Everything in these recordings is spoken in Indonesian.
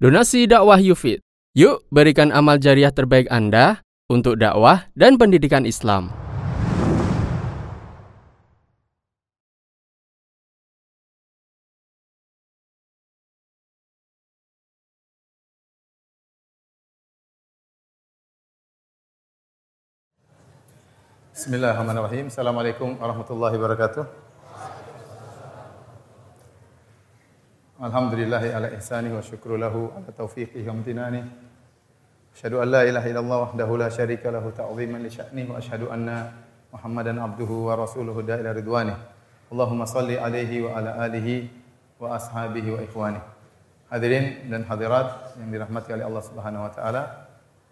Donasi dakwah Yufid. Yuk berikan amal jariah terbaik Anda untuk dakwah dan pendidikan Islam. Bismillahirrahmanirrahim. Assalamualaikum warahmatullahi wabarakatuh. Alhamdulillahi ala ihsanihi wa syukru lahu ala taufiqihi wa amtinani. Asyhadu an la ilaha illallah wahdahu la syarika lahu ta'ziman li sya'nihi wa asyhadu anna Muhammadan abduhu wa rasuluhu da ila ridwanih. Allahumma salli alaihi wa ala alihi wa ashabihi wa ikhwani. Hadirin dan hadirat yang dirahmati oleh Allah Subhanahu wa taala.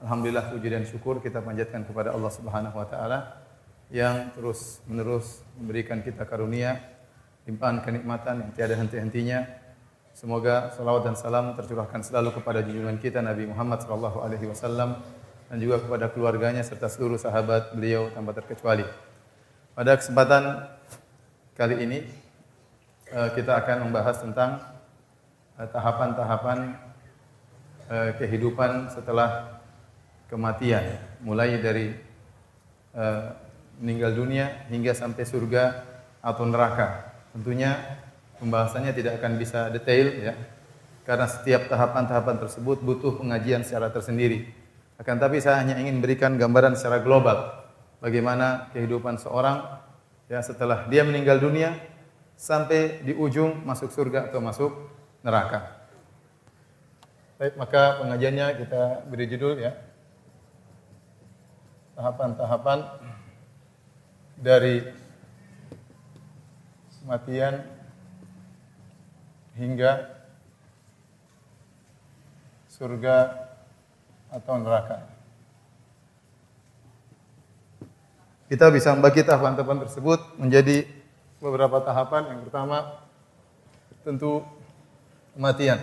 Alhamdulillah puji dan syukur kita panjatkan kepada Allah Subhanahu wa taala yang terus menerus memberikan kita karunia, limpahan kenikmatan yang tiada henti-hentinya. Semoga salawat dan salam tercurahkan selalu kepada junjungan kita Nabi Muhammad sallallahu alaihi wasallam dan juga kepada keluarganya serta seluruh sahabat beliau tanpa terkecuali. Pada kesempatan kali ini eh, kita akan membahas tentang eh, tahapan-tahapan eh, kehidupan setelah kematian, mulai dari meninggal dunia hingga sampai surga atau neraka. Tentunya pembahasannya tidak akan bisa detail ya. Karena setiap tahapan-tahapan tersebut butuh pengajian secara tersendiri. Akan tapi saya hanya ingin berikan gambaran secara global bagaimana kehidupan seorang ya setelah dia meninggal dunia sampai di ujung masuk surga atau masuk neraka. Baik, maka pengajiannya kita beri judul ya. Tahapan-tahapan dari kematian hingga surga atau neraka. Kita bisa membagi tahapan-tahapan tersebut menjadi beberapa tahapan. Yang pertama tentu kematian.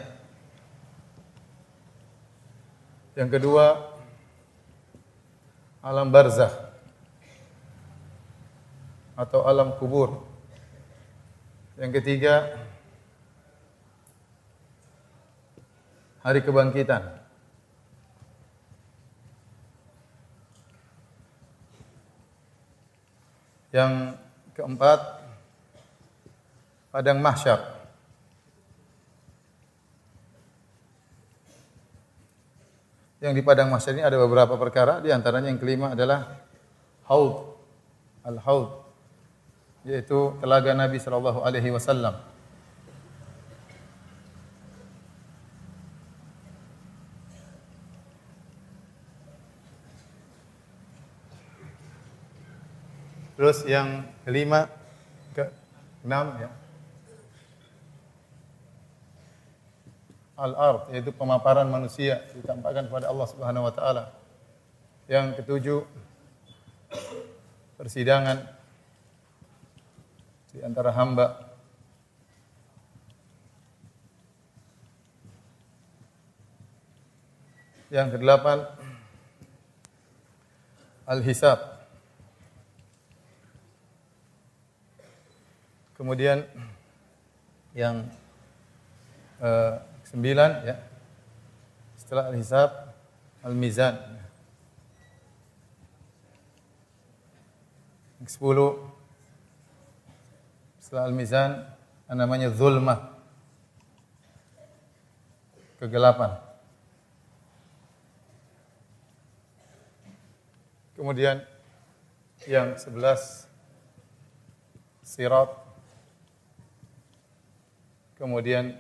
Yang kedua alam barzakh atau alam kubur. Yang ketiga, hari kebangkitan. Yang keempat, padang mahsyar. Yang di padang mahsyar ini ada beberapa perkara, di antaranya yang kelima adalah haud. Al-haud yaitu telaga Nabi sallallahu alaihi wasallam. Terus yang kelima ke enam ya. Al-ard yaitu pemaparan manusia ditampakkan kepada Allah Subhanahu wa taala. Yang ketujuh persidangan di antara hamba Yang kedelapan al-hisab. Kemudian yang uh, sembilan ya. Setelah al-hisab al-mizan. Yang sepuluh setelah al-mizan namanya zulmah. Kegelapan. Kemudian yang sebelas sirat. Kemudian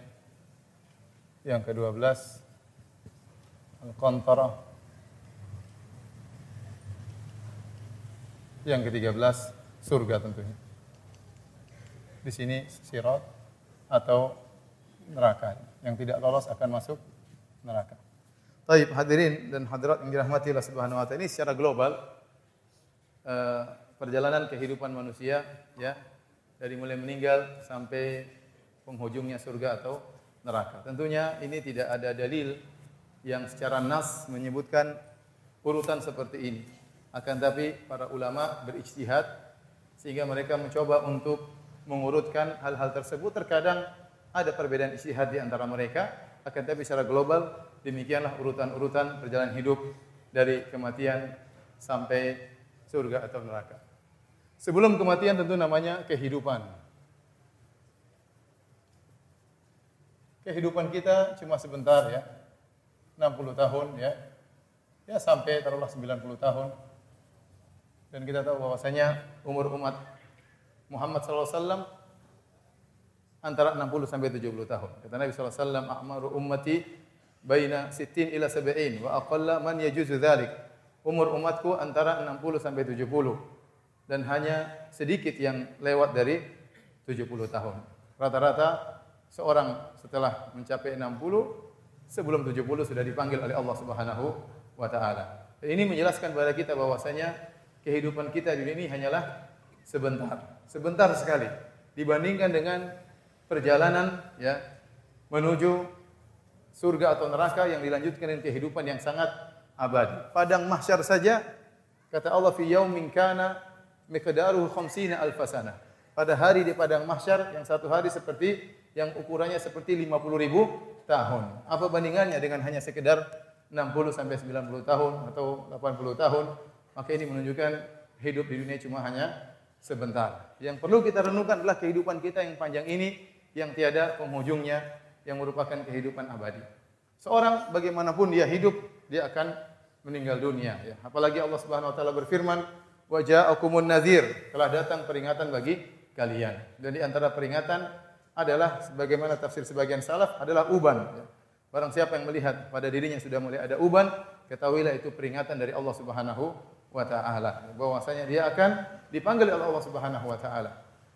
yang kedua belas al-qantarah. Yang ketiga belas surga tentunya di sini sirat atau neraka. Yang tidak lolos akan masuk neraka. Taib hadirin dan hadirat yang dirahmati Allah Subhanahu wa taala ini secara global uh, perjalanan kehidupan manusia ya dari mulai meninggal sampai penghujungnya surga atau neraka. Tentunya ini tidak ada dalil yang secara nas menyebutkan urutan seperti ini. Akan tapi para ulama berijtihad sehingga mereka mencoba untuk mengurutkan hal-hal tersebut terkadang ada perbedaan istihad di antara mereka akan tapi secara global demikianlah urutan-urutan perjalanan hidup dari kematian sampai surga atau neraka. Sebelum kematian tentu namanya kehidupan. Kehidupan kita cuma sebentar ya. 60 tahun ya. Ya sampai taruhlah 90 tahun. Dan kita tahu bahwasanya umur umat Muhammad SAW antara 60 sampai 70 tahun. Kata Nabi SAW, "A'maru ummati baina 60 ila 70 wa aqalla man yajuzu dzalik." Umur umatku antara 60 sampai 70 dan hanya sedikit yang lewat dari 70 tahun. Rata-rata seorang setelah mencapai 60 sebelum 70 sudah dipanggil oleh Allah Subhanahu wa taala. Ini menjelaskan kepada kita bahwasanya kehidupan kita di dunia ini hanyalah sebentar, sebentar sekali dibandingkan dengan perjalanan ya menuju surga atau neraka yang dilanjutkan dengan kehidupan yang sangat abadi. Padang mahsyar saja kata Allah fi yaumin kana miqdaruhu khamsina alfasana. Pada hari di padang mahsyar yang satu hari seperti yang ukurannya seperti 50 ribu tahun. Apa bandingannya dengan hanya sekedar 60 sampai 90 tahun atau 80 tahun? Maka ini menunjukkan hidup di dunia cuma hanya sebentar. Yang perlu kita renungkan adalah kehidupan kita yang panjang ini yang tiada penghujungnya yang merupakan kehidupan abadi. Seorang bagaimanapun dia hidup, dia akan meninggal dunia ya. Apalagi Allah Subhanahu wa taala berfirman, "Wa ja'akumun nadhir." Telah datang peringatan bagi kalian. Dan di antara peringatan adalah sebagaimana tafsir sebagian salaf adalah uban. Barang siapa yang melihat pada dirinya sudah mulai ada uban, ketahuilah itu peringatan dari Allah Subhanahu wa taala bahwasanya dia akan dipanggil oleh Allah Subhanahu wa taala.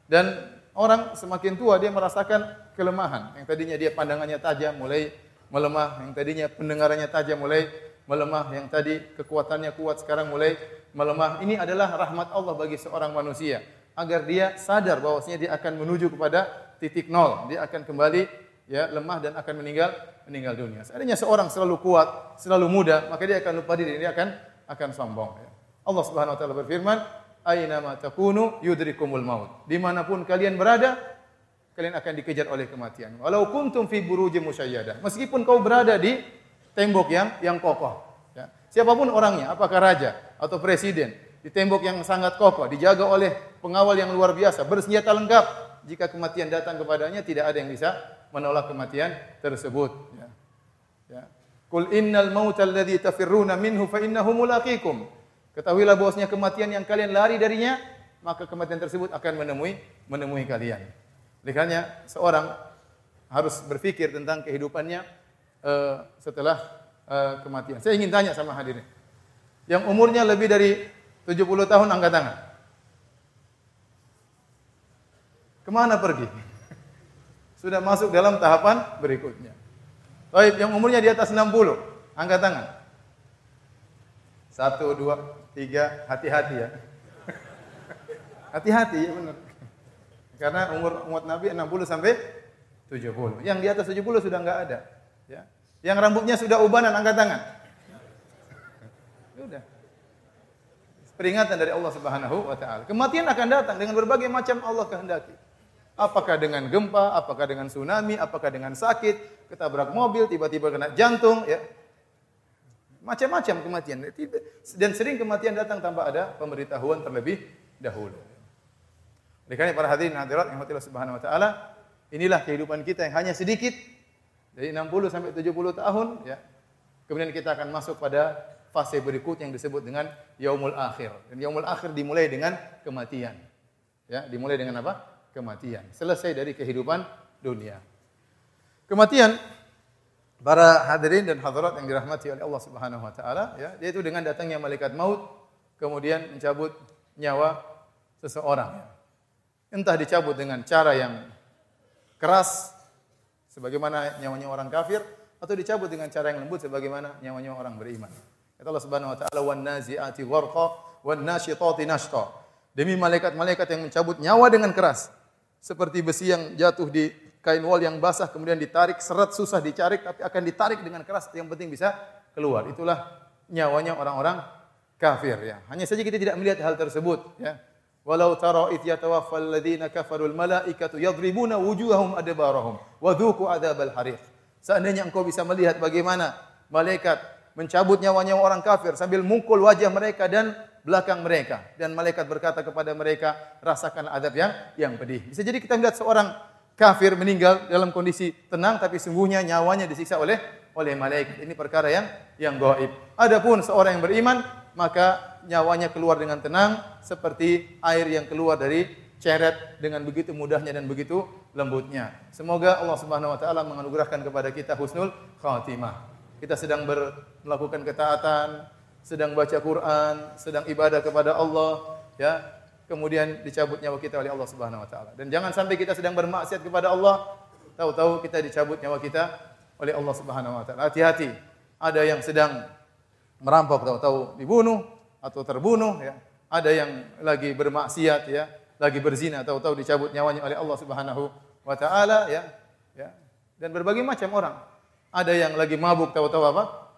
Dan orang semakin tua dia merasakan kelemahan. Yang tadinya dia pandangannya tajam mulai melemah, yang tadinya pendengarannya tajam mulai melemah, yang tadi kekuatannya kuat sekarang mulai melemah. Ini adalah rahmat Allah bagi seorang manusia agar dia sadar bahwasanya dia akan menuju kepada titik nol. Dia akan kembali ya lemah dan akan meninggal meninggal dunia. Seandainya seorang selalu kuat, selalu muda, maka dia akan lupa diri, dia akan akan sombong. Ya. Allah Subhanahu wa taala berfirman, aina ma takunu yudrikumul maut. Di mana pun kalian berada, kalian akan dikejar oleh kematian. Walau kuntum fi burujim musayyadah. Meskipun kau berada di tembok yang yang kokoh. Ya. Siapa pun orangnya, apakah raja atau presiden, di tembok yang sangat kokoh, dijaga oleh pengawal yang luar biasa, bersenjata lengkap. Jika kematian datang kepadanya, tidak ada yang bisa menolak kematian tersebut. Ya. Ya. Kul innal mautal ladzi tafirruna minhu fa innahu mulaqikum. Ketahuilah bahwasanya kematian yang kalian lari darinya, maka kematian tersebut akan menemui menemui kalian. Karena seorang harus berpikir tentang kehidupannya uh, setelah uh, kematian. Saya ingin tanya sama hadirin. Yang umurnya lebih dari 70 tahun angkat tangan. Ke mana pergi? Sudah masuk dalam tahapan berikutnya. Baik, yang umurnya di atas 60, angkat tangan. Satu, dua, tiga, hati-hati ya. Hati-hati ya benar. Karena umur umat Nabi 60 sampai 70. Yang di atas 70 sudah enggak ada. Ya. Yang rambutnya sudah ubanan angkat tangan. Sudah. Peringatan dari Allah Subhanahu wa taala. Kematian akan datang dengan berbagai macam Allah kehendaki. Apakah dengan gempa, apakah dengan tsunami, apakah dengan sakit, ketabrak mobil, tiba-tiba kena jantung, ya. Macam-macam kematian. Dan sering kematian datang tanpa ada pemberitahuan terlebih dahulu. Oleh karena para hadirin hadirat yang Allah Subhanahu wa taala, inilah kehidupan kita yang hanya sedikit dari 60 sampai 70 tahun ya. Kemudian kita akan masuk pada fase berikut yang disebut dengan yaumul akhir. Dan yaumul akhir dimulai dengan kematian. Ya, dimulai dengan apa? Kematian. Selesai dari kehidupan dunia. Kematian Para hadirin dan hadirat yang dirahmati oleh Allah Subhanahu wa taala, ya, yaitu dengan datangnya malaikat maut kemudian mencabut nyawa seseorang. Entah dicabut dengan cara yang keras sebagaimana nyawanya orang kafir atau dicabut dengan cara yang lembut sebagaimana nyawanya orang beriman. Kata Allah Subhanahu wa taala wan nazi'ati gharqa wan nasyitati nashta. Demi malaikat-malaikat yang mencabut nyawa dengan keras seperti besi yang jatuh di kain wol yang basah kemudian ditarik seret susah dicari tapi akan ditarik dengan keras yang penting bisa keluar. Itulah nyawanya orang-orang kafir ya. Hanya saja kita tidak melihat hal tersebut ya. Walau tara id yatawaffal ladzina kafarul malaikatu yadribuna wujuhahum adbarahum wa dhuqu adzabal hariq. Seandainya engkau bisa melihat bagaimana malaikat mencabut nyawanya orang kafir sambil mukul wajah mereka dan belakang mereka dan malaikat berkata kepada mereka rasakan adab yang yang pedih. Bisa jadi kita melihat seorang kafir meninggal dalam kondisi tenang tapi sungguhnya nyawanya disiksa oleh oleh malaikat. Ini perkara yang yang gaib. Adapun seorang yang beriman maka nyawanya keluar dengan tenang seperti air yang keluar dari ceret dengan begitu mudahnya dan begitu lembutnya. Semoga Allah Subhanahu wa taala menganugerahkan kepada kita husnul khatimah. Kita sedang ber, melakukan ketaatan, sedang baca Quran, sedang ibadah kepada Allah, ya. Kemudian dicabut nyawa kita oleh Allah Subhanahu wa taala. Dan jangan sampai kita sedang bermaksiat kepada Allah, tahu-tahu kita dicabut nyawa kita oleh Allah Subhanahu wa taala. Hati-hati. Ada yang sedang merampok tahu-tahu dibunuh atau terbunuh ya. Ada yang lagi bermaksiat ya, lagi berzina tahu-tahu dicabut nyawanya oleh Allah Subhanahu wa taala ya. Ya. Dan berbagai macam orang. Ada yang lagi mabuk tahu-tahu apa?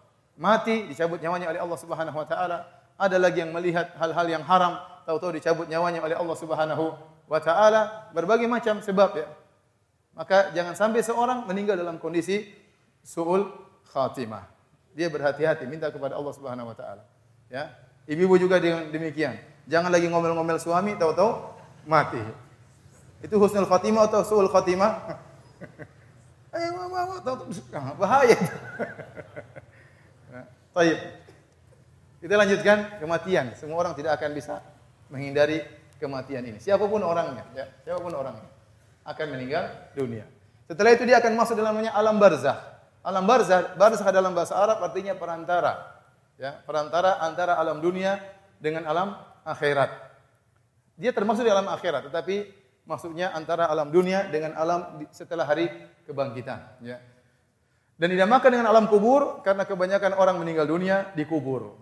Mati dicabut nyawanya oleh Allah Subhanahu wa taala. Ada lagi yang melihat hal-hal yang haram tahu-tahu dicabut nyawanya oleh Allah Subhanahu wa taala. Berbagai macam sebab ya. Maka jangan sampai seorang meninggal dalam kondisi suul khatimah. Dia berhati-hati minta kepada Allah Subhanahu wa taala. Ya. Ibu-ibu juga demikian. Jangan lagi ngomel-ngomel suami tahu-tahu mati. Itu husnul khatimah atau suul khatimah? Eh, bahaya. Baik. Kita lanjutkan kematian. Semua orang tidak akan bisa menghindari kematian ini. Siapa pun orangnya, ya, siapa pun orangnya akan meninggal dunia. Setelah itu dia akan masuk dalam namanya alam barzah. Alam barzah, barzah dalam bahasa Arab artinya perantara ya, perantara antara alam dunia dengan alam akhirat. Dia termasuk di alam akhirat, tetapi maksudnya antara alam dunia dengan alam setelah hari kebangkitan, ya. Dan dinamakan dengan alam kubur karena kebanyakan orang meninggal dunia dikubur.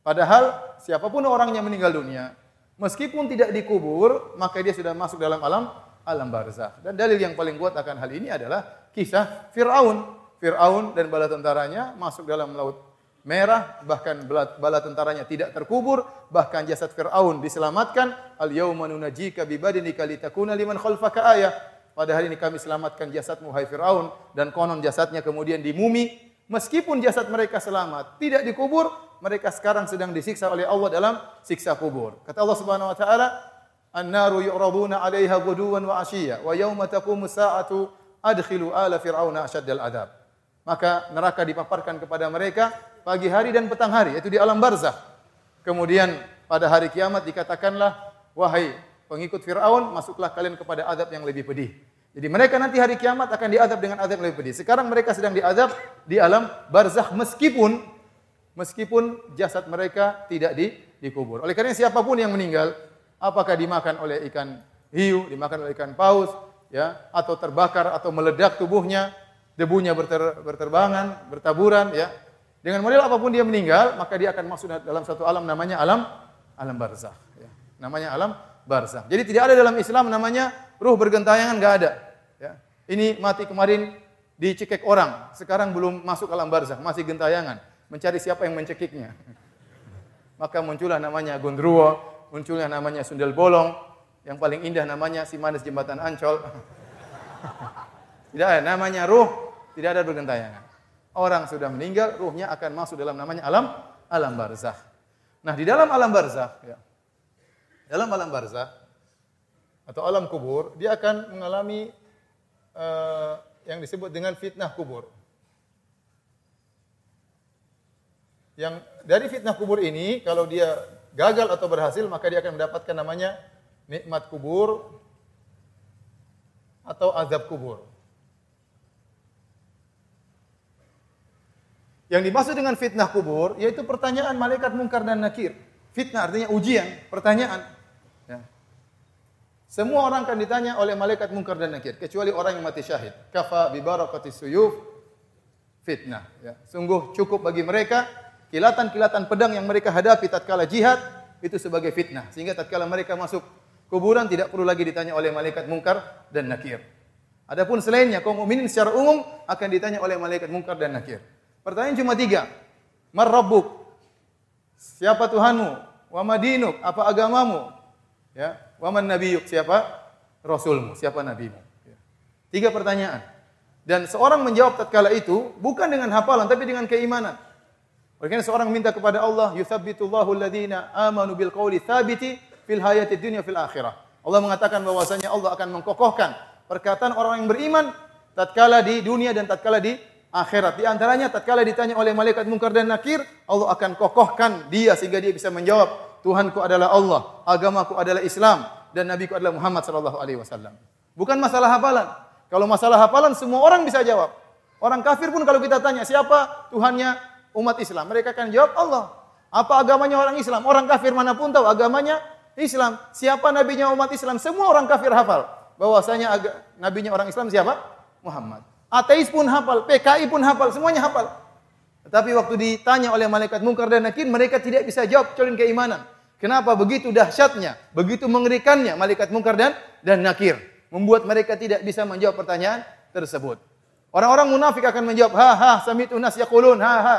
Padahal siapa pun orang yang meninggal dunia, meskipun tidak dikubur, maka dia sudah masuk dalam alam alam barzah. Dan dalil yang paling kuat akan hal ini adalah kisah Firaun. Firaun dan bala tentaranya masuk dalam laut merah, bahkan bala tentaranya tidak terkubur, bahkan jasad Fir'aun diselamatkan. Al-yawma nunajika bibadinika litakuna liman khalfaka ayah. Pada hari ini kami selamatkan jasadmu hai Fir'aun dan konon jasadnya kemudian dimumi. Meskipun jasad mereka selamat, tidak dikubur, mereka sekarang sedang disiksa oleh Allah dalam siksa kubur. Kata Allah Subhanahu wa taala, "An-naru yu'raduna 'alaiha ghuduwan wa 'ashiyya wa yawma taqumu sa'atu adkhilu ala fir'auna asyaddal adab." Maka neraka dipaparkan kepada mereka pagi hari dan petang hari, yaitu di alam barzah. Kemudian pada hari kiamat dikatakanlah, wahai pengikut Fir'aun, masuklah kalian kepada adab yang lebih pedih. Jadi mereka nanti hari kiamat akan diadab dengan adab lebih pedih. Sekarang mereka sedang diadab di alam barzah meskipun meskipun jasad mereka tidak di, dikubur. Oleh karena siapa pun yang meninggal, apakah dimakan oleh ikan hiu, dimakan oleh ikan paus, ya, atau terbakar atau meledak tubuhnya, debunya berter, berterbangan, bertaburan, ya, dengan model apa pun dia meninggal, maka dia akan masuk dalam satu alam namanya alam alam barzah. Ya. Namanya alam barzah. Jadi tidak ada dalam Islam namanya ruh bergentayangan, nggak ada. Ya. Ini mati kemarin dicekik orang, sekarang belum masuk alam barzah, masih gentayangan, mencari siapa yang mencekiknya. Maka muncullah namanya gondruwo, munculnya namanya sundel bolong, yang paling indah namanya si manis jembatan Ancol. tidak ada namanya ruh, tidak ada bergentayangan orang sudah meninggal, ruhnya akan masuk dalam namanya alam alam barzah. Nah, di dalam alam barzah, ya, dalam alam barzah atau alam kubur, dia akan mengalami uh, yang disebut dengan fitnah kubur. Yang dari fitnah kubur ini, kalau dia gagal atau berhasil, maka dia akan mendapatkan namanya nikmat kubur atau azab kubur. Yang dimaksud dengan fitnah kubur yaitu pertanyaan malaikat mungkar dan nakir. Fitnah artinya ujian, pertanyaan. Semua orang akan ditanya oleh malaikat mungkar dan nakir kecuali orang yang mati syahid. Kafa bi barakati suyuf fitnah. Ya. Sungguh cukup bagi mereka kilatan-kilatan pedang yang mereka hadapi tatkala jihad itu sebagai fitnah. Sehingga tatkala mereka masuk kuburan tidak perlu lagi ditanya oleh malaikat mungkar dan nakir. Adapun selainnya kaum mukminin secara umum akan ditanya oleh malaikat mungkar dan nakir. Pertanyaan cuma tiga. Mar Rabbuk? Siapa Tuhanmu? Wa madinuk? Apa agamamu? Ya. Wa man nabiyuk? Siapa Rasulmu? Siapa nabimu? Ya. Tiga pertanyaan. Dan seorang menjawab tatkala itu bukan dengan hafalan tapi dengan keimanan. Oleh karena seorang minta kepada Allah, "Yuthabbitullahu alladziina amanu bil qawli tsabiti fil hayati dunya fil akhirah." Allah mengatakan bahwasanya Allah akan mengkokohkan perkataan orang yang beriman tatkala di dunia dan tatkala di akhirat. Di antaranya tatkala ditanya oleh malaikat mungkar dan nakir, Allah akan kokohkan dia sehingga dia bisa menjawab, Tuhanku adalah Allah, agamaku adalah Islam dan nabiku adalah Muhammad sallallahu alaihi wasallam. Bukan masalah hafalan. Kalau masalah hafalan semua orang bisa jawab. Orang kafir pun kalau kita tanya siapa Tuhannya umat Islam, mereka akan jawab Allah. Apa agamanya orang Islam? Orang kafir mana pun tahu agamanya Islam. Siapa nabinya umat Islam? Semua orang kafir hafal. Bahwasanya nabinya orang Islam siapa? Muhammad. Ateis pun hafal, PKI pun hafal, semuanya hafal. Tetapi waktu ditanya oleh malaikat mungkar dan nakir, mereka tidak bisa jawab kecuali keimanan. Kenapa begitu dahsyatnya, begitu mengerikannya malaikat mungkar dan dan nakir membuat mereka tidak bisa menjawab pertanyaan tersebut. Orang-orang munafik akan menjawab, ha ha, samitu nas yaqulun, ha ha.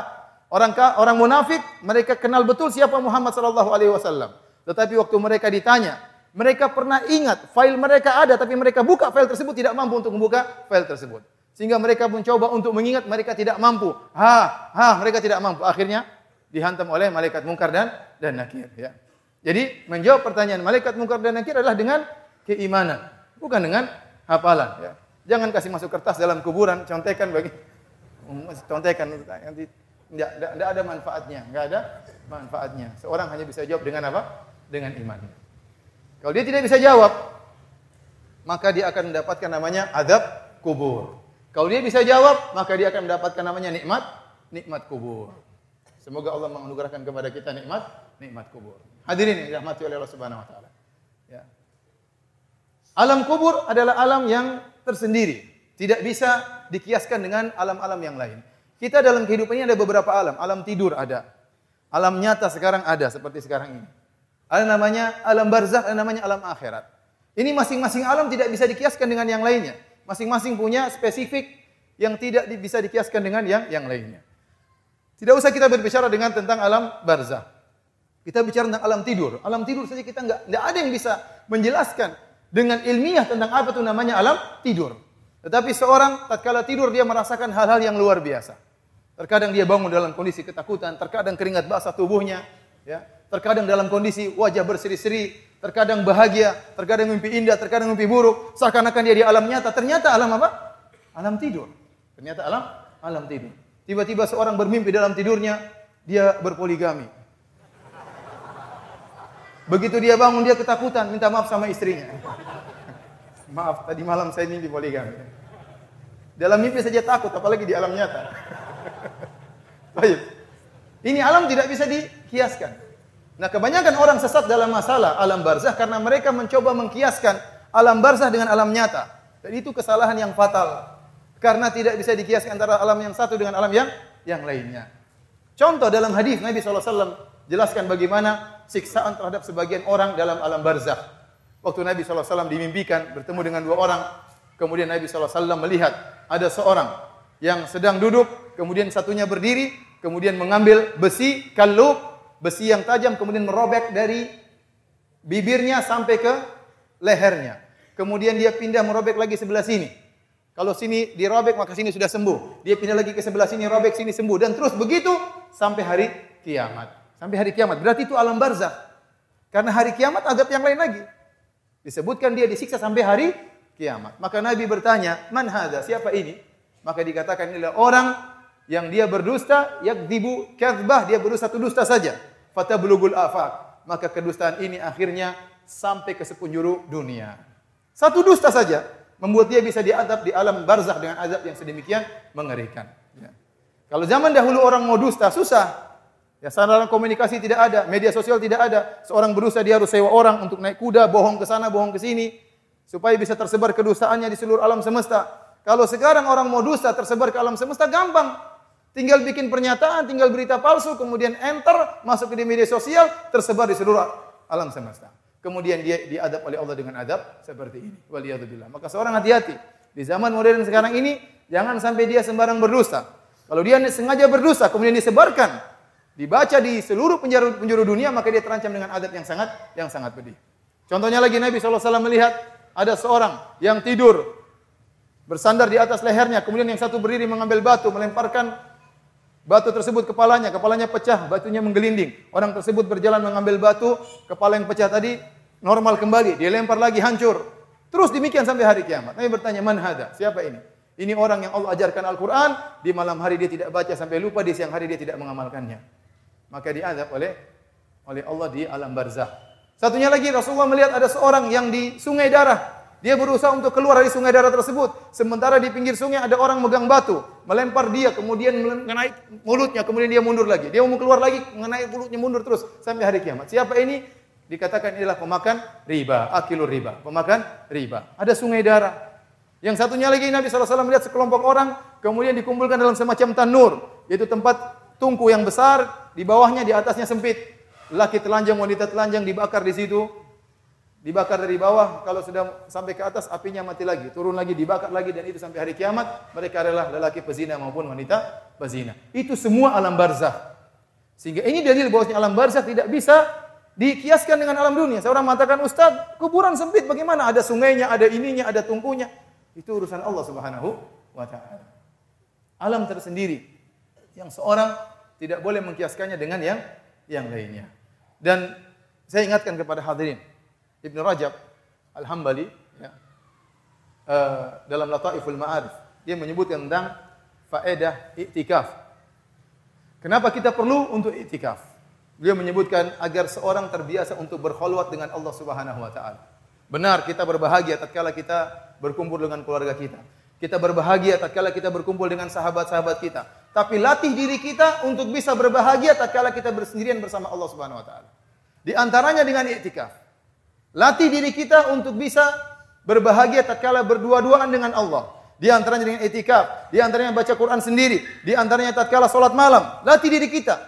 Orang orang munafik mereka kenal betul siapa Muhammad sallallahu alaihi wasallam. Tetapi waktu mereka ditanya, mereka pernah ingat file mereka ada tapi mereka buka file tersebut tidak mampu untuk membuka file tersebut. Sehingga mereka mencoba untuk mengingat mereka tidak mampu. Ha, ha, mereka tidak mampu. Akhirnya dihantam oleh malaikat mungkar dan dan nakir ya. Jadi menjawab pertanyaan malaikat mungkar dan nakir adalah dengan keimanan bukan dengan hafalan ya. Jangan kasih masuk kertas dalam kuburan, contekan bagi contekan nanti tidak, tidak, ada manfaatnya, enggak ada manfaatnya. Seorang hanya bisa jawab dengan apa? Dengan iman. Kalau dia tidak bisa jawab, maka dia akan mendapatkan namanya adab kubur. Kalau dia bisa jawab, maka dia akan mendapatkan namanya nikmat nikmat kubur. Semoga Allah menganugerahkan kepada kita nikmat nikmat kubur. Hadirin yang dirahmati oleh Allah Subhanahu wa taala. Ya. Alam kubur adalah alam yang tersendiri. Tidak bisa dikiaskan dengan alam-alam yang lain. Kita dalam kehidupan ini ada beberapa alam. Alam tidur ada. Alam nyata sekarang ada seperti sekarang ini. Ada namanya alam barzakh, ada namanya alam akhirat. Ini masing-masing alam tidak bisa dikiaskan dengan yang lainnya. Masing-masing punya spesifik yang tidak bisa dikiaskan dengan yang yang lainnya. Tidak usah kita berbicara dengan tentang alam barzakh. Kita bicara tentang alam tidur. Alam tidur saja kita nggak nggak ada yang bisa menjelaskan dengan ilmiah tentang apa itu namanya alam tidur. Tetapi seorang tatkala tidur dia merasakan hal-hal yang luar biasa. Terkadang dia bangun dalam kondisi ketakutan, terkadang keringat basah tubuhnya, ya. Terkadang dalam kondisi wajah berseri-seri, terkadang bahagia, terkadang mimpi indah, terkadang mimpi buruk, seakan-akan dia di alam nyata. Ternyata alam apa? Alam tidur. Ternyata alam alam tidur. Tiba-tiba seorang bermimpi dalam tidurnya dia berpoligami. Begitu dia bangun dia ketakutan, minta maaf sama istrinya. Maaf, tadi malam saya mimpi poligami. Dalam mimpi saja takut, apalagi di alam nyata. Baik. Ini alam tidak bisa dikiaskan. Nah, kebanyakan orang sesat dalam masalah alam barzah karena mereka mencoba mengkiaskan alam barzah dengan alam nyata. Dan itu kesalahan yang fatal. Karena tidak bisa dikiaskan antara alam yang satu dengan alam yang yang lainnya. Contoh dalam hadis Nabi SAW jelaskan bagaimana siksaan terhadap sebagian orang dalam alam barzakh. Waktu Nabi SAW dimimpikan bertemu dengan dua orang, kemudian Nabi SAW melihat ada seorang yang sedang duduk, kemudian satunya berdiri, kemudian mengambil besi kalub, besi yang tajam, kemudian merobek dari bibirnya sampai ke lehernya. Kemudian dia pindah merobek lagi sebelah sini. Kalau sini dirobek maka sini sudah sembuh. Dia pindah lagi ke sebelah sini, robek sini sembuh dan terus begitu sampai hari kiamat. Sampai hari kiamat. Berarti itu alam barzah. Karena hari kiamat adab yang lain lagi. Disebutkan dia disiksa sampai hari kiamat. Maka Nabi bertanya, "Man hadza? Siapa ini?" Maka dikatakan inilah orang yang dia berdusta, yakdzibu kadzbah, dia berdusta satu dusta saja. Fatablugul afaq. Maka kedustaan ini akhirnya sampai ke sepenjuru dunia. Satu dusta saja membuat dia bisa diadab di alam barzah dengan azab yang sedemikian mengerikan. Ya. Kalau zaman dahulu orang mau dusta susah, Ya, sarana komunikasi tidak ada, media sosial tidak ada. Seorang berusaha dia harus sewa orang untuk naik kuda, bohong ke sana, bohong ke sini supaya bisa tersebar kedustaannya di seluruh alam semesta. Kalau sekarang orang mau dusta tersebar ke alam semesta gampang. Tinggal bikin pernyataan, tinggal berita palsu, kemudian enter, masuk ke di media sosial, tersebar di seluruh alam semesta. Kemudian dia diadab oleh Allah dengan adab seperti ini. Waliyadzubillah. Maka seorang hati-hati. Di zaman modern sekarang ini, jangan sampai dia sembarang berdusta. Kalau dia sengaja berdusta, kemudian disebarkan dibaca di seluruh penjuru, penjuru dunia maka dia terancam dengan adab yang sangat yang sangat pedih. Contohnya lagi Nabi SAW melihat ada seorang yang tidur bersandar di atas lehernya, kemudian yang satu berdiri mengambil batu, melemparkan batu tersebut kepalanya, kepalanya pecah, batunya menggelinding. Orang tersebut berjalan mengambil batu, kepala yang pecah tadi normal kembali, dia lempar lagi hancur. Terus demikian sampai hari kiamat. Nabi bertanya, "Man hada?" Siapa ini? Ini orang yang Allah ajarkan Al-Qur'an, di malam hari dia tidak baca sampai lupa, di siang hari dia tidak mengamalkannya. Maka diazab oleh oleh Allah di alam barzah. Satunya lagi Rasulullah melihat ada seorang yang di sungai darah. Dia berusaha untuk keluar dari sungai darah tersebut. Sementara di pinggir sungai ada orang megang batu, melempar dia, kemudian mengenai mulutnya, kemudian dia mundur lagi. Dia mau keluar lagi, mengenai mulutnya mundur terus sampai hari kiamat. Siapa ini? Dikatakan inilah pemakan riba, akilur riba, pemakan riba. Ada sungai darah. Yang satunya lagi Nabi SAW melihat sekelompok orang, kemudian dikumpulkan dalam semacam tanur, yaitu tempat tungku yang besar, di bawahnya, di atasnya sempit. Laki telanjang, wanita telanjang dibakar di situ, dibakar dari bawah, kalau sudah sampai ke atas apinya mati lagi, turun lagi, dibakar lagi dan itu sampai hari kiamat mereka adalah lelaki pezina maupun wanita pezina. Itu semua alam barzah. Sehingga ini dalil bahwasanya alam barzah tidak bisa dikiaskan dengan alam dunia. Seorang mengatakan, "Ustaz, kuburan sempit bagaimana? Ada sungainya, ada ininya, ada tungkunya." Itu urusan Allah Subhanahu wa taala. Alam tersendiri yang seorang tidak boleh mengkiaskannya dengan yang yang lainnya. Dan saya ingatkan kepada hadirin, Ibn Rajab Al-Hambali ya, uh, dalam Lataiful Ma'arif dia menyebutkan tentang faedah iktikaf. Kenapa kita perlu untuk iktikaf? Beliau menyebutkan agar seorang terbiasa untuk berkhulwat dengan Allah Subhanahu wa taala. Benar kita berbahagia tatkala kita berkumpul dengan keluarga kita. Kita berbahagia tatkala kita berkumpul dengan sahabat-sahabat kita. Tapi latih diri kita untuk bisa berbahagia tatkala kita bersendirian bersama Allah Subhanahu wa taala. Di antaranya dengan iktikaf. Latih diri kita untuk bisa berbahagia tatkala berdua-duaan dengan Allah. Di antaranya dengan etikaf, di antaranya baca Quran sendiri, di antaranya tatkala salat malam. Latih diri kita.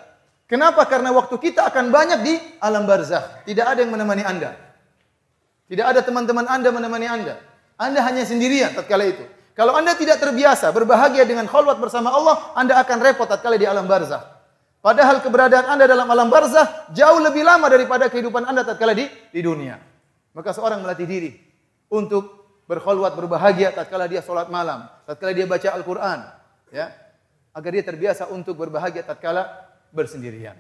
Kenapa? Karena waktu kita akan banyak di alam barzah. Tidak ada yang menemani Anda. Tidak ada teman-teman Anda menemani Anda. Anda hanya sendirian tatkala itu. Kalau Anda tidak terbiasa berbahagia dengan khalwat bersama Allah, Anda akan repot tatkala di alam barzah. Padahal keberadaan Anda dalam alam barzah jauh lebih lama daripada kehidupan Anda tatkala di di dunia. Maka seorang melatih diri untuk berkhulwat berbahagia tatkala dia salat malam, tatkala dia baca Al-Qur'an, ya. Agar dia terbiasa untuk berbahagia tatkala bersendirian.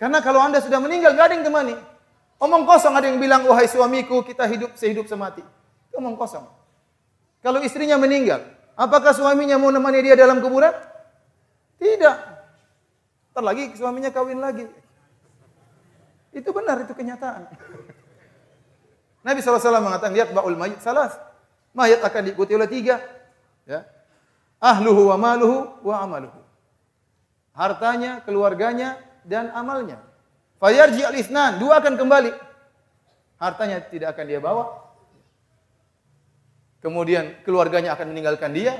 Karena kalau Anda sudah meninggal enggak ada yang temani. Omong kosong ada yang bilang, "Wahai suamiku, kita hidup sehidup semati." Omong kosong. Kalau istrinya meninggal, apakah suaminya mau menemani dia dalam kuburan? Tidak. Ntar lagi suaminya kawin lagi. Itu benar, itu kenyataan. Nabi SAW mengatakan, lihat ba'ul mayit salas. Mayat akan diikuti oleh tiga. Ya. Ahluhu wa maluhu wa amaluhu. Hartanya, keluarganya, dan amalnya. Fayarji al-isnan, dua akan kembali. Hartanya tidak akan dia bawa. Kemudian keluarganya akan meninggalkan dia.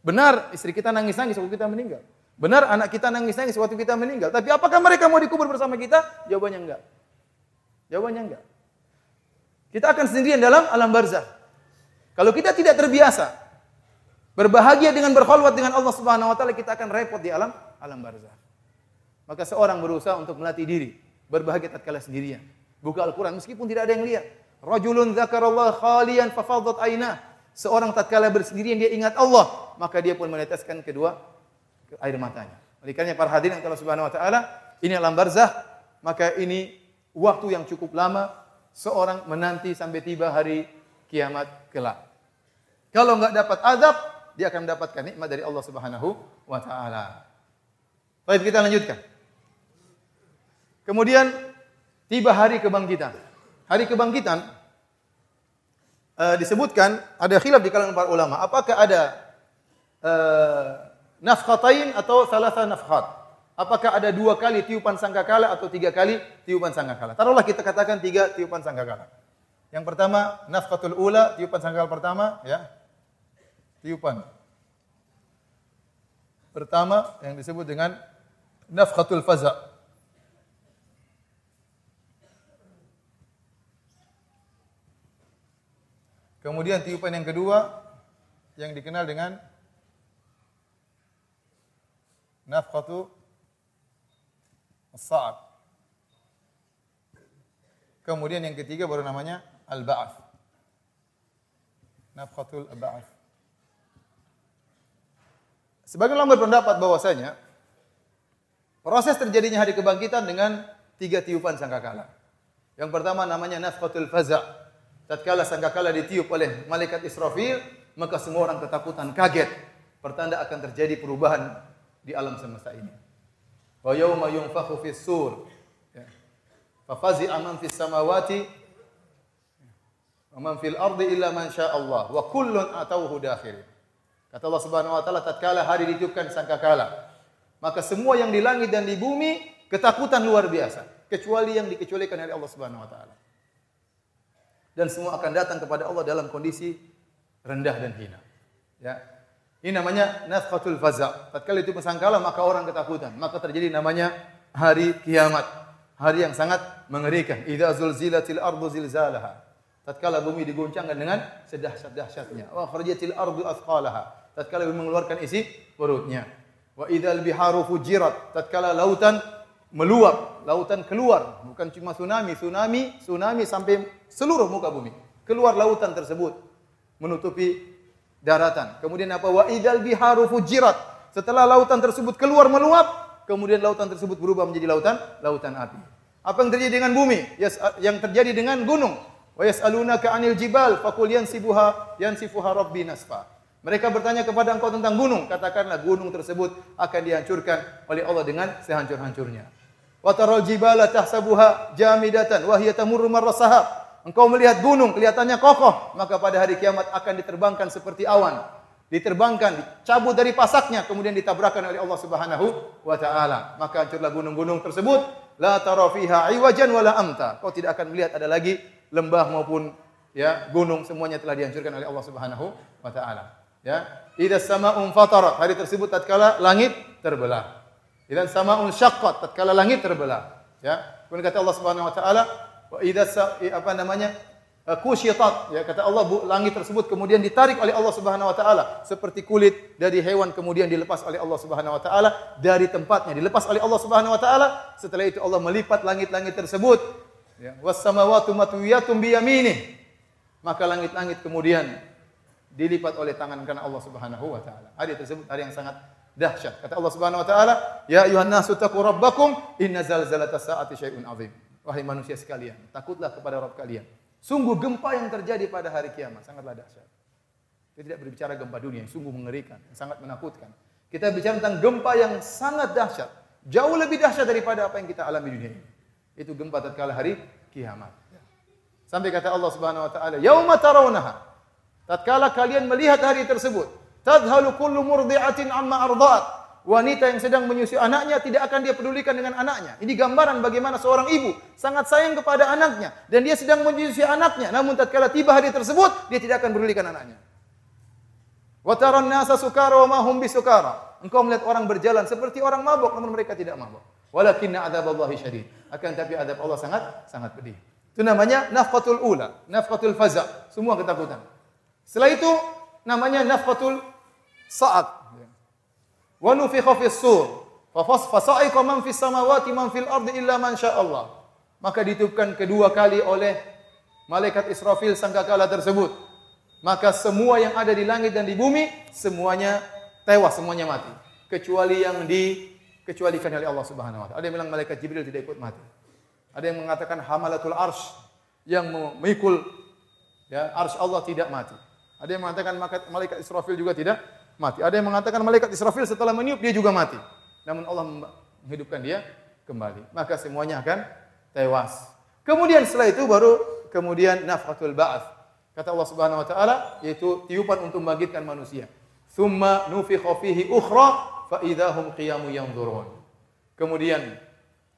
Benar, istri kita nangis-nangis waktu kita meninggal. Benar, anak kita nangis-nangis waktu kita meninggal. Tapi apakah mereka mau dikubur bersama kita? Jawabannya enggak. Jawabannya enggak. Kita akan sendirian dalam alam barzah. Kalau kita tidak terbiasa berbahagia dengan berkhulwat dengan Allah Subhanahu wa taala, kita akan repot di alam alam barzah. Maka seorang berusaha untuk melatih diri berbahagia tatkala sendirian. Buka Al-Qur'an meskipun tidak ada yang lihat. Rajulun dzakarallah khalian fafadat ainah. Seorang tatkala bersendirian dia ingat Allah, maka dia pun meneteskan kedua air matanya. Oleh karena para hadirin Allah Subhanahu wa taala, ini alam barzah, maka ini waktu yang cukup lama seorang menanti sampai tiba hari kiamat kelak. Kalau enggak dapat azab, dia akan mendapatkan nikmat dari Allah Subhanahu wa taala. Baik, kita lanjutkan. Kemudian tiba hari kebangkitan. Hari kebangkitan uh, disebutkan ada khilaf di kalangan para ulama. Apakah ada uh, nafkhatain atau salah nafkhat? Apakah ada dua kali tiupan sangkakala atau tiga kali tiupan sangkakala? Taruhlah kita katakan tiga tiupan sangkakala. Yang pertama, nafkatul ula, tiupan sangkakala pertama, ya. Tiupan. Pertama yang disebut dengan nafkatul faza. Kemudian tiupan yang kedua yang dikenal dengan nafkatu as-sa'ab. Kemudian yang ketiga baru namanya al-ba'ath. Nafkhatul ba'ath. Sebagian ulama berpendapat bahwasanya proses terjadinya hari kebangkitan dengan tiga tiupan sangkakala. Yang pertama namanya nafqatul faza. Tatkala sangkakala ditiup oleh malaikat Israfil, maka semua orang ketakutan, kaget. Pertanda akan terjadi perubahan di alam semesta ini. Wa yauma yunfakhu fis sur. Ya. Fa fazi'a man fis samawati wa man fil ardi illa man syaa Allah wa kullun atauhu dakhirin. Kata Allah Subhanahu wa taala tatkala hari ditiupkan sangkakala, maka semua yang di langit dan di bumi ketakutan luar biasa, kecuali yang dikecualikan oleh Allah Subhanahu wa taala. Dan semua akan datang kepada Allah dalam kondisi rendah dan hina. Ya. Ini namanya nafkhatul faza. Tatkala itu sangkala maka orang ketakutan, maka terjadi namanya hari kiamat. Hari yang sangat mengerikan. Idza zulzilatil ardu zilzalaha. Tatkala bumi diguncangkan dengan sedahsyat-dahsyatnya. Wa kharajatil ardu athqalaha tatkala mengeluarkan isi perutnya. Wa idzal biharu fujirat, tatkala lautan meluap, lautan keluar, bukan cuma tsunami, tsunami, tsunami sampai seluruh muka bumi. Keluar lautan tersebut menutupi daratan. Kemudian apa? Wa idzal biharu fujirat. Setelah lautan tersebut keluar meluap, kemudian lautan tersebut berubah menjadi lautan lautan api. Apa yang terjadi dengan bumi? Yes, yang terjadi dengan gunung. Wa yas'alunaka 'anil jibal faqul yansibuha yansifuha rabbi nasfa. Mereka bertanya kepada engkau tentang gunung. Katakanlah gunung tersebut akan dihancurkan oleh Allah dengan sehancur-hancurnya. Wa taral jibala tahsabuha jamidatan wa hiya tamurru marrasahab. Engkau melihat gunung kelihatannya kokoh, maka pada hari kiamat akan diterbangkan seperti awan. Diterbangkan, dicabut dari pasaknya, kemudian ditabrakkan oleh Allah Subhanahu wa taala. Maka hancurlah gunung-gunung tersebut, la tara fiha iwajan wala amta. Kau tidak akan melihat ada lagi lembah maupun ya gunung semuanya telah dihancurkan oleh Allah Subhanahu wa taala. Ya, idza sama'un fatarat, hari tersebut tatkala langit terbelah. Idza sama'un syaqqat, tatkala langit terbelah. Ya. Kemudian kata Allah Subhanahu wa taala, idza apa namanya? kusyitat ya kata Allah bu, langit tersebut kemudian ditarik oleh Allah Subhanahu wa taala seperti kulit dari hewan kemudian dilepas oleh Allah Subhanahu wa taala dari tempatnya dilepas oleh Allah Subhanahu wa taala setelah itu Allah melipat langit-langit tersebut ya was samawati maka langit-langit kemudian dilipat oleh tangan kanan Allah Subhanahu wa taala. Tersebut hari yang sangat dahsyat. Kata Allah Subhanahu wa taala, "Ya ayuhan nasu taqu rabbakum inna zalzalatas saati syai'un azim." Wahai manusia sekalian, takutlah kepada Rabb kalian. Sungguh gempa yang terjadi pada hari kiamat sangatlah dahsyat. Kita tidak berbicara gempa dunia yang sungguh mengerikan, yang sangat menakutkan. Kita bicara tentang gempa yang sangat dahsyat, jauh lebih dahsyat daripada apa yang kita alami dunia ini. Itu gempa tatkala hari kiamat. Sampai kata Allah Subhanahu wa taala, "Yauma tarawunaha" Tatkala kalian melihat hari tersebut, tadhalu kullu murdi'atin amma arda'at. Wanita yang sedang menyusui anaknya tidak akan dia pedulikan dengan anaknya. Ini gambaran bagaimana seorang ibu sangat sayang kepada anaknya dan dia sedang menyusui anaknya. Namun tatkala tiba hari tersebut, dia tidak akan pedulikan anaknya. Wa taran nasa sukara wa ma hum bisukara. Engkau melihat orang berjalan seperti orang mabuk namun mereka tidak mabuk. Walakinna adzaballahi syadid. Akan tapi adab Allah sangat sangat pedih. Itu namanya nafqatul ula, nafqatul faza, semua ketakutan. Setelah itu namanya nafqatul sa'at. Wa nufikha fis sur. Man fis samawati man fil ardi illa man Allah. Maka ditiupkan kedua kali oleh malaikat Israfil sangkakala tersebut. Maka semua yang ada di langit dan di bumi semuanya tewas, semuanya mati. Kecuali yang dikecualikan oleh Allah Subhanahu wa taala. Ada yang bilang malaikat Jibril tidak ikut mati. Ada yang mengatakan hamalatul arsh yang memikul ya arsh Allah tidak mati. Ada yang mengatakan malaikat Israfil juga tidak mati. Ada yang mengatakan malaikat Israfil setelah meniup dia juga mati. Namun Allah menghidupkan dia kembali. Maka semuanya akan tewas. Kemudian setelah itu baru kemudian nafhatul ba'ats. Kata Allah Subhanahu wa taala yaitu tiupan untuk membangkitkan manusia. Tsumma nufikha fihi ukhra fa idahum qiyamu yanzurun. Kemudian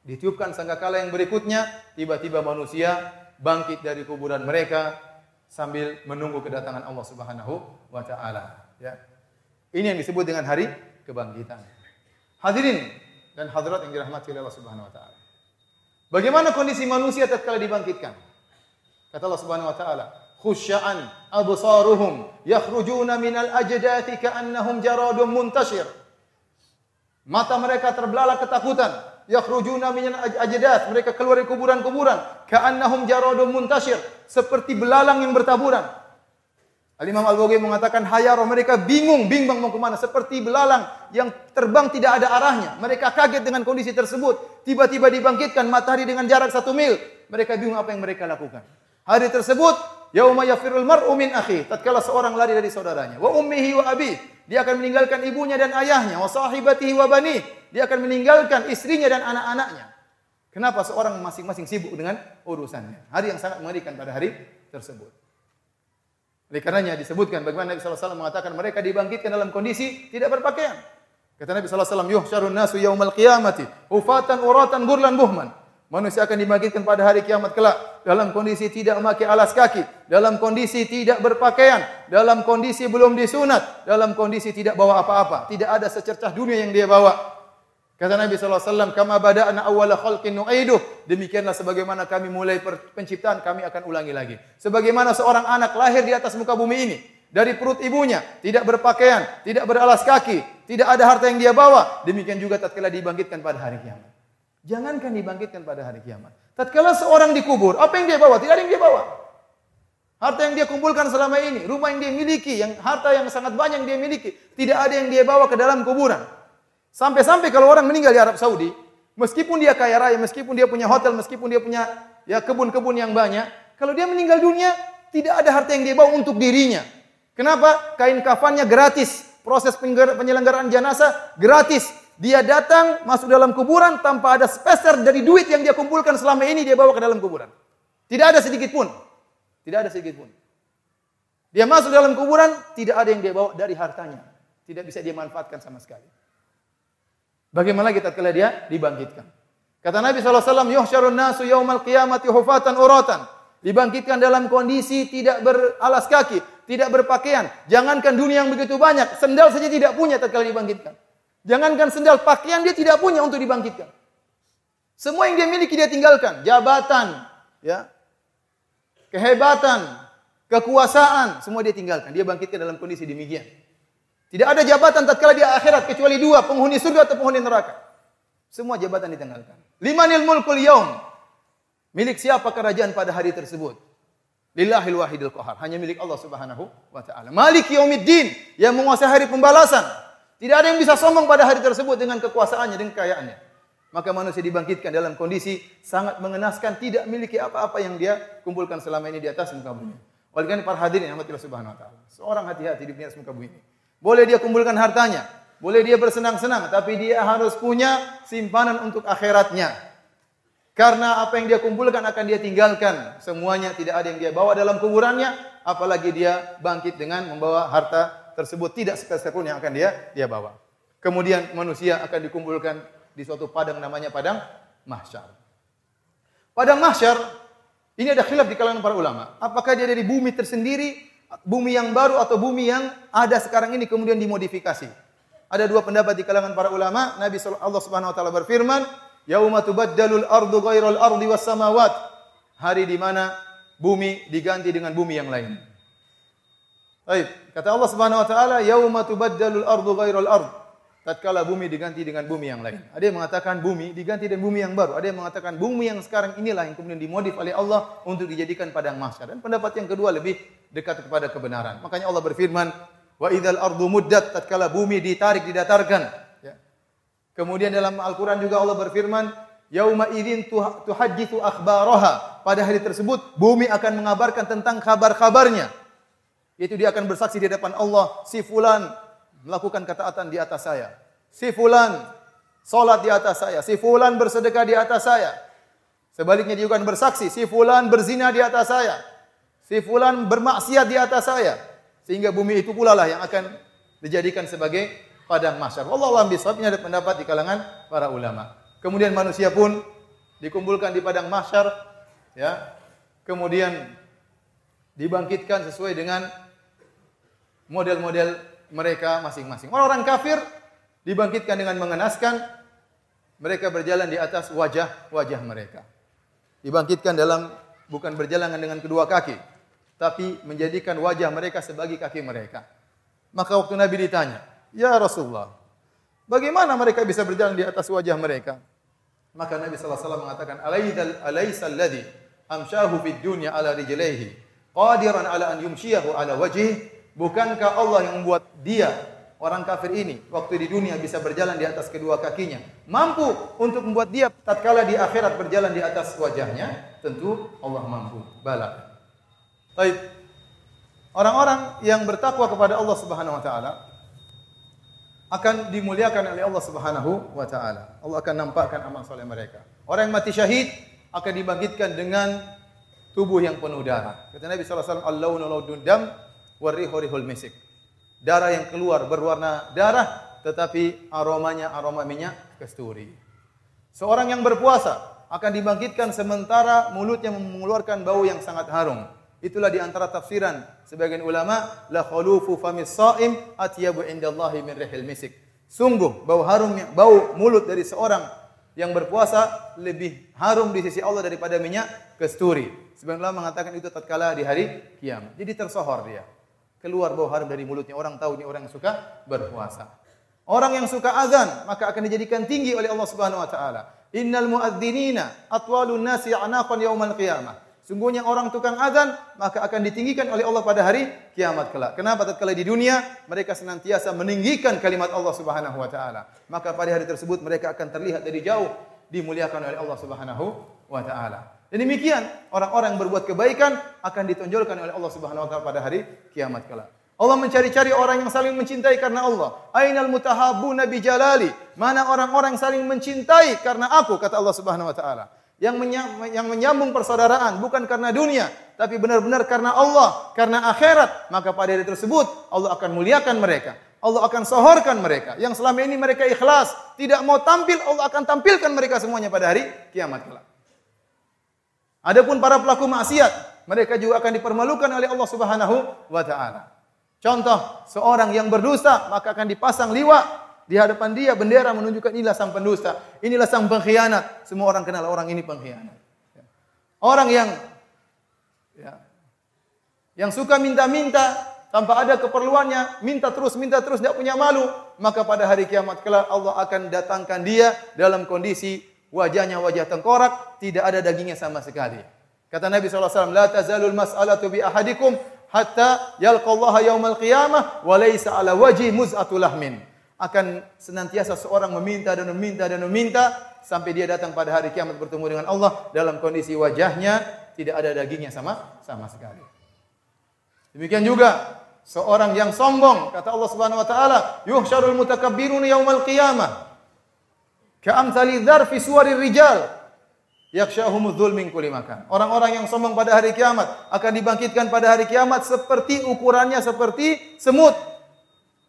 ditiupkan sangkakala yang berikutnya, tiba-tiba manusia bangkit dari kuburan mereka sambil menunggu kedatangan Allah Subhanahu wa taala, ya. Ini yang disebut dengan hari kebangkitan. Hadirin dan hadirat yang dirahmati oleh Allah Subhanahu wa taala. Bagaimana kondisi manusia tatkala dibangkitkan? Kata Allah Subhanahu wa taala, "Khusya'an absaruhum yakhrujuna minal ajdathi ka'annahum jaradun muntashir." Mata mereka terbelalak ketakutan, yakhrujuna minal ajdath, mereka keluar dari kuburan-kuburan, ka'annahum jaradun muntashir, seperti belalang yang bertaburan. Al-Imam Al-Baghawi mengatakan hayaro mereka bingung, bimbang mau ke mana. Seperti belalang yang terbang tidak ada arahnya. Mereka kaget dengan kondisi tersebut. Tiba-tiba dibangkitkan matahari dengan jarak satu mil. Mereka bingung apa yang mereka lakukan. Hari tersebut, yauma yafirul mar'u min akhi. Tatkala seorang lari dari saudaranya. Wa ummihi wa abi. Dia akan meninggalkan ibunya dan ayahnya. Wa sahibatihi wa bani. Dia akan meninggalkan istrinya dan anak-anaknya. Kenapa seorang masing-masing sibuk dengan urusannya? Hari yang sangat mengerikan pada hari tersebut. Oleh karenanya disebutkan bagaimana Nabi SAW mengatakan mereka dibangkitkan dalam kondisi tidak berpakaian. Kata Nabi SAW, Yuhsyarun nasu yaumal qiyamati, ufatan uratan gurlan buhman. Manusia akan dibangkitkan pada hari kiamat kelak dalam kondisi tidak memakai alas kaki, dalam kondisi tidak berpakaian, dalam kondisi belum disunat, dalam kondisi tidak bawa apa-apa. Tidak ada secercah dunia yang dia bawa. Kata Nabi SAW, Kama bada'na awwala khalqin nu'iduh. Demikianlah sebagaimana kami mulai penciptaan, kami akan ulangi lagi. Sebagaimana seorang anak lahir di atas muka bumi ini. Dari perut ibunya, tidak berpakaian, tidak beralas kaki, tidak ada harta yang dia bawa. Demikian juga tatkala dibangkitkan pada hari kiamat. Jangankan dibangkitkan pada hari kiamat. Tatkala seorang dikubur, apa yang dia bawa? Tidak ada yang dia bawa. Harta yang dia kumpulkan selama ini, rumah yang dia miliki, yang harta yang sangat banyak yang dia miliki, tidak ada yang dia bawa ke dalam kuburan. Sampai-sampai kalau orang meninggal di Arab Saudi, meskipun dia kaya raya, meskipun dia punya hotel, meskipun dia punya ya kebun-kebun yang banyak, kalau dia meninggal dunia, tidak ada harta yang dia bawa untuk dirinya. Kenapa? Kain kafannya gratis. Proses penyelenggaraan jenazah gratis. Dia datang masuk dalam kuburan tanpa ada speser dari duit yang dia kumpulkan selama ini dia bawa ke dalam kuburan. Tidak ada sedikit pun. Tidak ada sedikit pun. Dia masuk dalam kuburan, tidak ada yang dia bawa dari hartanya. Tidak bisa dia manfaatkan sama sekali. Bagaimana kita kala dia dibangkitkan? Kata Nabi SAW, Yuhsyarun nasu yaumal qiyamati hufatan uratan. Dibangkitkan dalam kondisi tidak beralas kaki, tidak berpakaian. Jangankan dunia yang begitu banyak, sendal saja tidak punya tatkala dibangkitkan. Jangankan sendal, pakaian dia tidak punya untuk dibangkitkan. Semua yang dia miliki dia tinggalkan, jabatan, ya. Kehebatan, kekuasaan, semua dia tinggalkan. Dia bangkitkan dalam kondisi demikian. Tidak ada jabatan tatkala di akhirat kecuali dua, penghuni surga atau penghuni neraka. Semua jabatan ditinggalkan. Limanil mulkul yaum. Milik siapa kerajaan pada hari tersebut? Lillahil wahidil qahar. Hanya milik Allah Subhanahu wa taala. Malik yaumiddin yang menguasai hari pembalasan. Tidak ada yang bisa sombong pada hari tersebut dengan kekuasaannya dengan kekayaannya. Maka manusia dibangkitkan dalam kondisi sangat mengenaskan, tidak memiliki apa-apa yang dia kumpulkan selama ini di atas muka bumi. Oleh karena para hadirin yang Allah Subhanahu wa taala. Seorang hati-hati di atas muka bumi. Boleh dia kumpulkan hartanya, boleh dia bersenang-senang, tapi dia harus punya simpanan untuk akhiratnya. Karena apa yang dia kumpulkan akan dia tinggalkan. Semuanya tidak ada yang dia bawa dalam kuburannya, apalagi dia bangkit dengan membawa harta tersebut tidak sepeser pun yang akan dia dia bawa. Kemudian manusia akan dikumpulkan di suatu padang namanya padang mahsyar. Padang mahsyar ini ada khilaf di kalangan para ulama. Apakah dia dari bumi tersendiri bumi yang baru atau bumi yang ada sekarang ini kemudian dimodifikasi. Ada dua pendapat di kalangan para ulama. Nabi Allah Subhanahu wa taala berfirman, "Yauma tubaddalul ardu ghairal ardi was samawat." Hari di mana bumi diganti dengan bumi yang lain. Baik, kata Allah Subhanahu wa taala, "Yauma tubaddalul ardu ghairal ard." Tatkala bumi diganti dengan bumi yang lain. Ada yang mengatakan bumi diganti dengan bumi yang baru. Ada yang mengatakan bumi yang sekarang inilah yang kemudian dimodif oleh Allah untuk dijadikan padang mahsyar. Dan pendapat yang kedua lebih dekat kepada kebenaran. Makanya Allah berfirman, "Wa idzal ardu muddat" tatkala bumi ditarik didatarkan. Ya. Kemudian dalam Al-Qur'an juga Allah berfirman, "Yauma idzin tuhaditsu akhbaraha." Pada hari tersebut bumi akan mengabarkan tentang kabar-kabarnya. Itu dia akan bersaksi di depan Allah, si fulan melakukan ketaatan di atas saya. Si fulan salat di atas saya, si fulan bersedekah di atas saya. Sebaliknya dia akan bersaksi, si fulan berzina di atas saya. Si fulan bermaksiat di atas saya. Sehingga bumi itu pula lah yang akan dijadikan sebagai padang mahsyar. Wallahu a'lam bishawab. Ini ada pendapat di kalangan para ulama. Kemudian manusia pun dikumpulkan di padang mahsyar ya. Kemudian dibangkitkan sesuai dengan model-model mereka masing-masing. Orang-orang kafir dibangkitkan dengan mengenaskan, mereka berjalan di atas wajah-wajah mereka. Dibangkitkan dalam bukan berjalan dengan kedua kaki, tapi menjadikan wajah mereka sebagai kaki mereka. Maka waktu Nabi ditanya, "Ya Rasulullah, bagaimana mereka bisa berjalan di atas wajah mereka?" Maka Nabi wasallam mengatakan, "Alaisal alaisal ladzi amshahu fid dunya ala rijlaihi qadiran ala an yumshiyahu ala wajhi bukankah Allah yang membuat dia orang kafir ini waktu di dunia bisa berjalan di atas kedua kakinya? Mampu untuk membuat dia tatkala di akhirat berjalan di atas wajahnya? Tentu Allah mampu. Bala. Baik orang-orang yang bertakwa kepada Allah Subhanahu wa taala akan dimuliakan oleh Allah Subhanahu wa taala. Allah akan nampakkan amal soleh mereka. Orang yang mati syahid akan dibangkitkan dengan tubuh yang penuh darah. Kata Nabi SAW, Al-launu laudun dam, warihu rihul misik. Darah yang keluar berwarna darah, tetapi aromanya aroma minyak kasturi. Seorang yang berpuasa akan dibangkitkan sementara mulutnya mengeluarkan bau yang sangat harum. Itulah di antara tafsiran sebagian ulama la khalufu famis saim atyabu indallahi min rihil misik. Sungguh bau harumnya bau mulut dari seorang yang berpuasa lebih harum di sisi Allah daripada minyak kasturi. Sebagian ulama mengatakan itu tatkala di hari kiamat. Jadi tersohor dia. Keluar bau harum dari mulutnya. Orang tahu ini orang yang suka berpuasa. Orang yang suka azan maka akan dijadikan tinggi oleh Allah Subhanahu wa taala. Innal muadzinina atwalun nasi anaqan yaumal qiyamah. Sungguhnya orang tukang azan maka akan ditinggikan oleh Allah pada hari kiamat kelak. Kenapa tatkala di dunia mereka senantiasa meninggikan kalimat Allah Subhanahu wa taala. Maka pada hari tersebut mereka akan terlihat dari jauh dimuliakan oleh Allah Subhanahu wa taala. Dan demikian orang-orang yang berbuat kebaikan akan ditonjolkan oleh Allah Subhanahu wa taala pada hari kiamat kelak. Allah mencari-cari orang yang saling mencintai karena Allah. Ainal mutahabbuna bi jalali? Mana orang-orang saling mencintai karena aku kata Allah Subhanahu wa taala. Yang, yang menyambung persaudaraan bukan karena dunia, tapi benar-benar karena Allah, karena akhirat, maka pada hari tersebut Allah akan muliakan mereka. Allah akan sohorkan mereka. Yang selama ini mereka ikhlas, tidak mau tampil, Allah akan tampilkan mereka semuanya pada hari kiamat kelak. Adapun para pelaku maksiat, mereka juga akan dipermalukan oleh Allah Subhanahu wa taala. Contoh, seorang yang berdusta maka akan dipasang liwa di hadapan dia bendera menunjukkan inilah sang pendusta, inilah sang pengkhianat. Semua orang kenal orang ini pengkhianat. Orang yang ya, yang suka minta-minta tanpa ada keperluannya, minta terus, minta terus, tidak punya malu, maka pada hari kiamat kelak Allah akan datangkan dia dalam kondisi wajahnya wajah tengkorak, tidak ada dagingnya sama sekali. Kata Nabi SAW, La tazalul mas'alatu bi ahadikum hatta yalqallaha yaumal qiyamah wa laysa ala wajhi muz'atu. Akan senantiasa seorang meminta dan meminta dan meminta sampai dia datang pada hari kiamat bertemu dengan Allah dalam kondisi wajahnya tidak ada dagingnya sama sama sekali. Demikian juga seorang yang sombong kata Allah Subhanahu wa taala, yuhsyarul mutakabbirun yaumal qiyamah Ka'amthali dzarfi suwarir rijal yaksyahumudz dzul min kulli makan. Orang-orang yang sombong pada hari kiamat akan dibangkitkan pada hari kiamat seperti ukurannya seperti semut.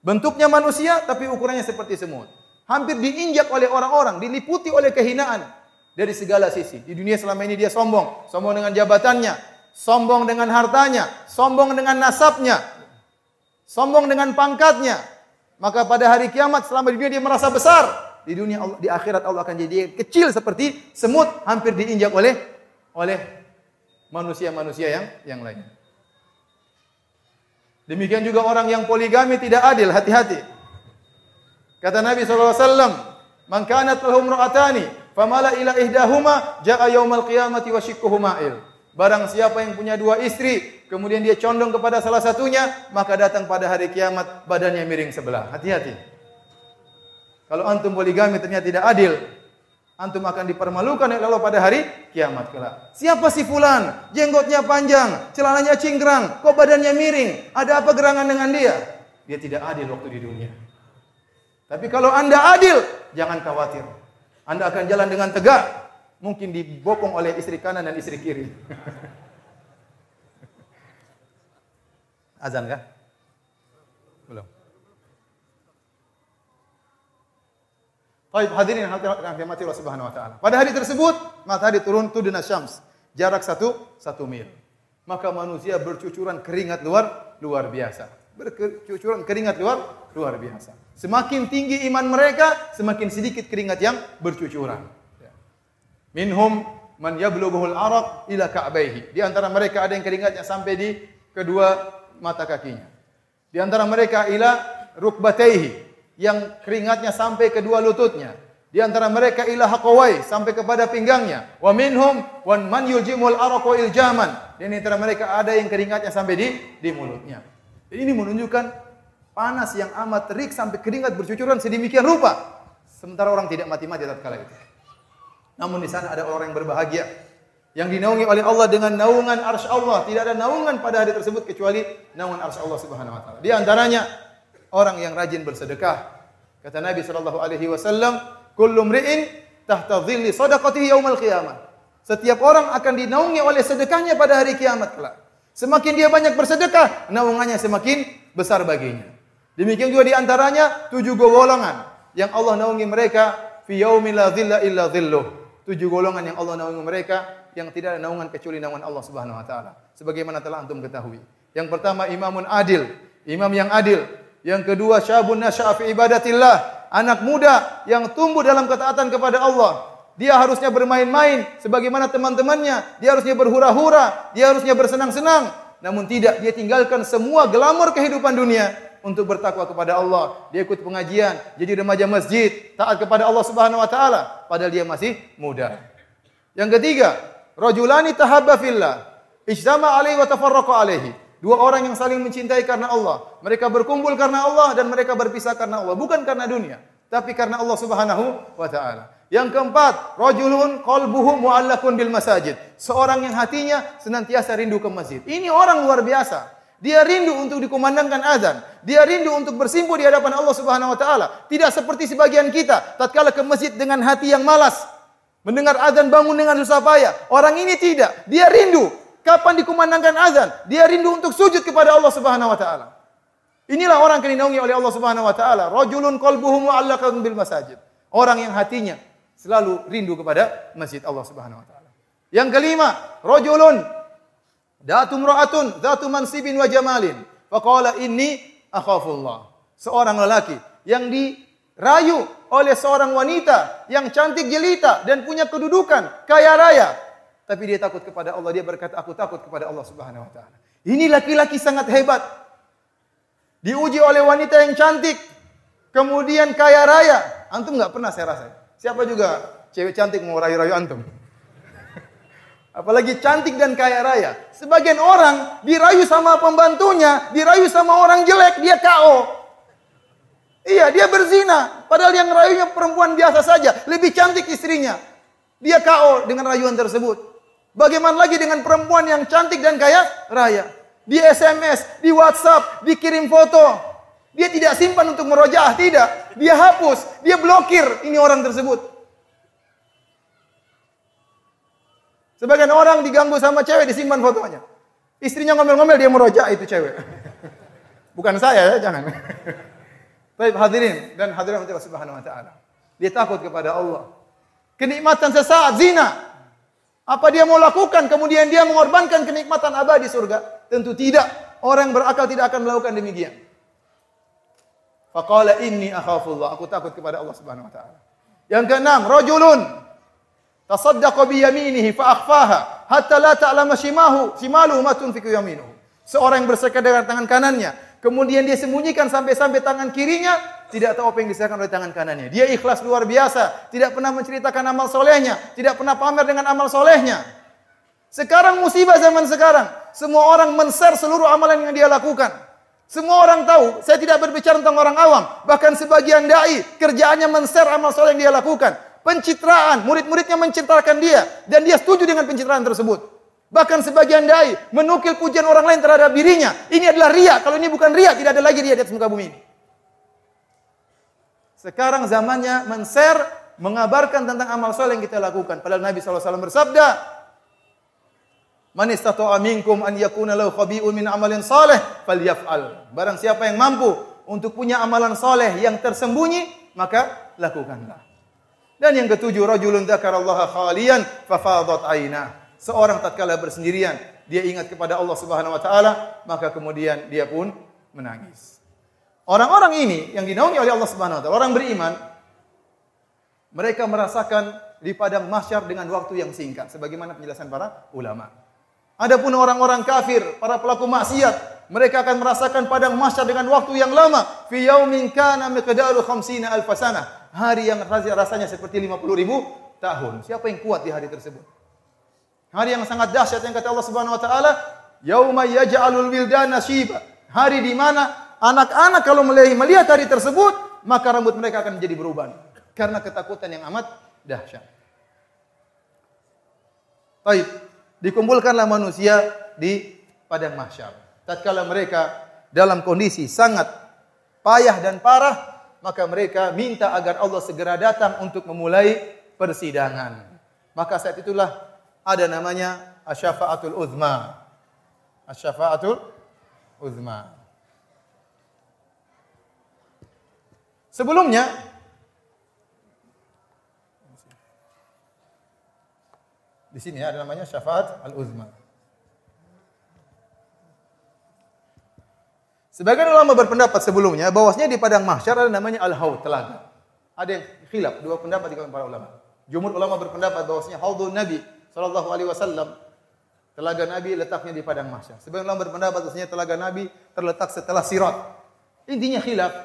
Bentuknya manusia tapi ukurannya seperti semut. Hampir diinjak oleh orang-orang, diliputi oleh kehinaan dari segala sisi. Di dunia selama ini dia sombong, sombong dengan jabatannya, sombong dengan hartanya, sombong dengan nasabnya, sombong dengan pangkatnya. Maka pada hari kiamat selama di dunia dia merasa besar, di dunia Allah, di akhirat Allah akan jadi kecil seperti semut hampir diinjak oleh oleh manusia-manusia yang yang lain. Demikian juga orang yang poligami tidak adil, hati-hati. Kata Nabi SAW, Man kanat lahum ra'atani, famala ila ihdahuma, ja'a yaumal qiyamati wa shikkuhu ma'il. Barang siapa yang punya dua istri, kemudian dia condong kepada salah satunya, maka datang pada hari kiamat badannya miring sebelah. Hati-hati. Kalau antum poligami ternyata tidak adil, antum akan dipermalukan oleh Allah pada hari kiamat kelak. Siapa si fulan? Jenggotnya panjang, celananya cingkrang, kok badannya miring? Ada apa gerangan dengan dia? Dia tidak adil waktu di dunia. Tapi kalau Anda adil, jangan khawatir. Anda akan jalan dengan tegak. Mungkin dibopong oleh istri kanan dan istri kiri. Azan kah? Belum. Baik hadirin yang dirahmati Allah Subhanahu wa taala. Pada hari tersebut matahari turun tuduna syams, jarak satu satu mil. Maka manusia bercucuran keringat luar luar biasa. Bercucuran keringat luar luar biasa. Semakin tinggi iman mereka, semakin sedikit keringat yang bercucuran. Minhum man yablughuhul araq ila ka'baihi. Di antara mereka ada yang keringatnya sampai di kedua mata kakinya. Di antara mereka ila rukbataihi, yang keringatnya sampai kedua lututnya. Di antara mereka ila haqawai sampai kepada pinggangnya. Wa minhum wan man yuljimul araqu iljaman. Dan di antara mereka ada yang keringatnya sampai di di mulutnya. Jadi ini menunjukkan panas yang amat terik sampai keringat bercucuran sedemikian rupa. Sementara orang tidak mati-mati tatkala itu. Namun di sana ada orang yang berbahagia yang dinaungi oleh Allah dengan naungan arsy Allah. Tidak ada naungan pada hari tersebut kecuali naungan arsy Allah Subhanahu wa taala. Di antaranya orang yang rajin bersedekah. Kata Nabi sallallahu alaihi wasallam, Kullu mri'in tahta dhilli sadaqatihi yaumal qiyamah. Setiap orang akan dinaungi oleh sedekahnya pada hari kiamat kelak. Semakin dia banyak bersedekah, naungannya semakin besar baginya. Demikian juga di antaranya tujuh golongan yang Allah naungi mereka fi yaumil la illa dhilluh. Tujuh golongan yang Allah naungi mereka yang tidak ada naungan kecuali naungan Allah Subhanahu wa taala. Sebagaimana telah antum ketahui. Yang pertama imamun adil, imam yang adil. Yang kedua syabun nasya'a fi ibadatillah, anak muda yang tumbuh dalam ketaatan kepada Allah. Dia harusnya bermain-main sebagaimana teman-temannya. Dia harusnya berhura-hura, dia harusnya bersenang-senang. Namun tidak, dia tinggalkan semua glamor kehidupan dunia untuk bertakwa kepada Allah. Dia ikut pengajian, jadi remaja masjid, taat kepada Allah Subhanahu wa taala padahal dia masih muda. Yang ketiga, rajulani tahabba fillah, ijtama alaihi wa tafarraqa alaihi. Dua orang yang saling mencintai karena Allah. Mereka berkumpul karena Allah dan mereka berpisah karena Allah. Bukan karena dunia. Tapi karena Allah subhanahu wa ta'ala. Yang keempat, rajulun qalbuhu mu'allakun bil masajid. Seorang yang hatinya senantiasa rindu ke masjid. Ini orang luar biasa. Dia rindu untuk dikumandangkan azan. Dia rindu untuk bersimpuh di hadapan Allah Subhanahu wa taala. Tidak seperti sebagian kita tatkala ke masjid dengan hati yang malas. Mendengar azan bangun dengan susah payah. Orang ini tidak. Dia rindu Kapan dikumandangkan azan? Dia rindu untuk sujud kepada Allah Subhanahu wa taala. Inilah orang yang dinaungi oleh Allah Subhanahu wa taala. Rajulun qalbuhu mu'allaqun bil masajid. Orang yang hatinya selalu rindu kepada masjid Allah Subhanahu wa taala. Yang kelima, rajulun datu imra'atun dzatu mansibin wa jamalin. Faqala inni akhafullah. Seorang lelaki yang dirayu oleh seorang wanita yang cantik jelita dan punya kedudukan kaya raya tapi dia takut kepada Allah. Dia berkata, aku takut kepada Allah Subhanahu wa taala. Ini laki-laki sangat hebat. Diuji oleh wanita yang cantik, kemudian kaya raya. Antum nggak pernah saya rasa. Siapa juga cewek cantik mau rayu-rayu antum? Apalagi cantik dan kaya raya. Sebagian orang dirayu sama pembantunya, dirayu sama orang jelek, dia KO. Iya, dia berzina. Padahal yang rayunya perempuan biasa saja, lebih cantik istrinya. Dia KO dengan rayuan tersebut. Bagaimana lagi dengan perempuan yang cantik dan kaya raya? Di SMS, di WhatsApp, dikirim foto. Dia tidak simpan untuk merojaah, tidak. Dia hapus, dia blokir ini orang tersebut. Sebagian orang diganggu sama cewek disimpan fotonya. Istrinya ngomel-ngomel dia merojaah itu cewek. Bukan saya ya, jangan. Baik hadirin dan hadirin Allah Subhanahu wa taala. Dia takut kepada Allah. Kenikmatan sesaat zina, apa dia mau lakukan kemudian dia mengorbankan kenikmatan abadi surga? Tentu tidak. Orang berakal tidak akan melakukan demikian. Faqala inni akhafullah. Aku takut kepada Allah Subhanahu wa taala. Yang keenam, rajulun tasaddaqa bi yaminihi fa akhfaha hatta la ta'lama shimahu shimaluhu ma tunfiqu yaminuhu. Seorang yang bersedekah dengan tangan kanannya, kemudian dia sembunyikan sampai-sampai tangan kirinya tidak tahu apa yang diserahkan oleh tangan kanannya. Dia ikhlas luar biasa, tidak pernah menceritakan amal solehnya, tidak pernah pamer dengan amal solehnya. Sekarang musibah zaman sekarang, semua orang men-share seluruh amalan yang dia lakukan. Semua orang tahu, saya tidak berbicara tentang orang awam, bahkan sebagian dai kerjaannya men-share amal soleh yang dia lakukan. Pencitraan, murid-muridnya mencitrakan dia dan dia setuju dengan pencitraan tersebut. Bahkan sebagian dai menukil pujian orang lain terhadap dirinya. Ini adalah ria. Kalau ini bukan ria, tidak ada lagi ria di atas muka bumi ini. Sekarang zamannya men-share, mengabarkan tentang amal soleh yang kita lakukan. Padahal Nabi SAW bersabda, Man istata'a minkum an yakuna lahu khabi'un min amalin saleh falyaf'al. Barang siapa yang mampu untuk punya amalan soleh yang tersembunyi, maka lakukanlah. Dan yang ketujuh, rajulun dzakarallaha khalian fafadat ainah. Seorang tatkala bersendirian, dia ingat kepada Allah Subhanahu wa taala, maka kemudian dia pun menangis. Orang-orang ini yang dinaungi oleh Allah Subhanahu wa taala, orang beriman, mereka merasakan di padang mahsyar dengan waktu yang singkat sebagaimana penjelasan para ulama. Adapun orang-orang kafir, para pelaku maksiat, mereka akan merasakan padang mahsyar dengan waktu yang lama. Fi yaumin kana miqdaru khamsina alf sanah. Hari yang rasanya seperti 50 ribu tahun. Siapa yang kuat di hari tersebut? Hari yang sangat dahsyat yang kata Allah Subhanahu wa taala, "Yauma yaj'alul wildana shiba." Hari di mana anak-anak kalau melihat hari tersebut, maka rambut mereka akan menjadi beruban karena ketakutan yang amat dahsyat. Baik, dikumpulkanlah manusia di padang mahsyar. Tatkala mereka dalam kondisi sangat payah dan parah, maka mereka minta agar Allah segera datang untuk memulai persidangan. Maka saat itulah ada namanya asyafaatul uzma. Asyafaatul uzma. Sebelumnya di sini ada namanya syafaat al-uzma. Sebagian ulama berpendapat sebelumnya bahwasanya di padang mahsyar ada namanya al-haud, telaga. Ada yang khilaf, dua pendapat di kalangan para ulama. Jumhur ulama berpendapat bahwasanya haudun Nabi sallallahu alaihi wasallam telaga Nabi letaknya di padang mahsyar. Sebagian ulama berpendapat bahwasanya telaga Nabi terletak setelah sirat. Intinya khilaf.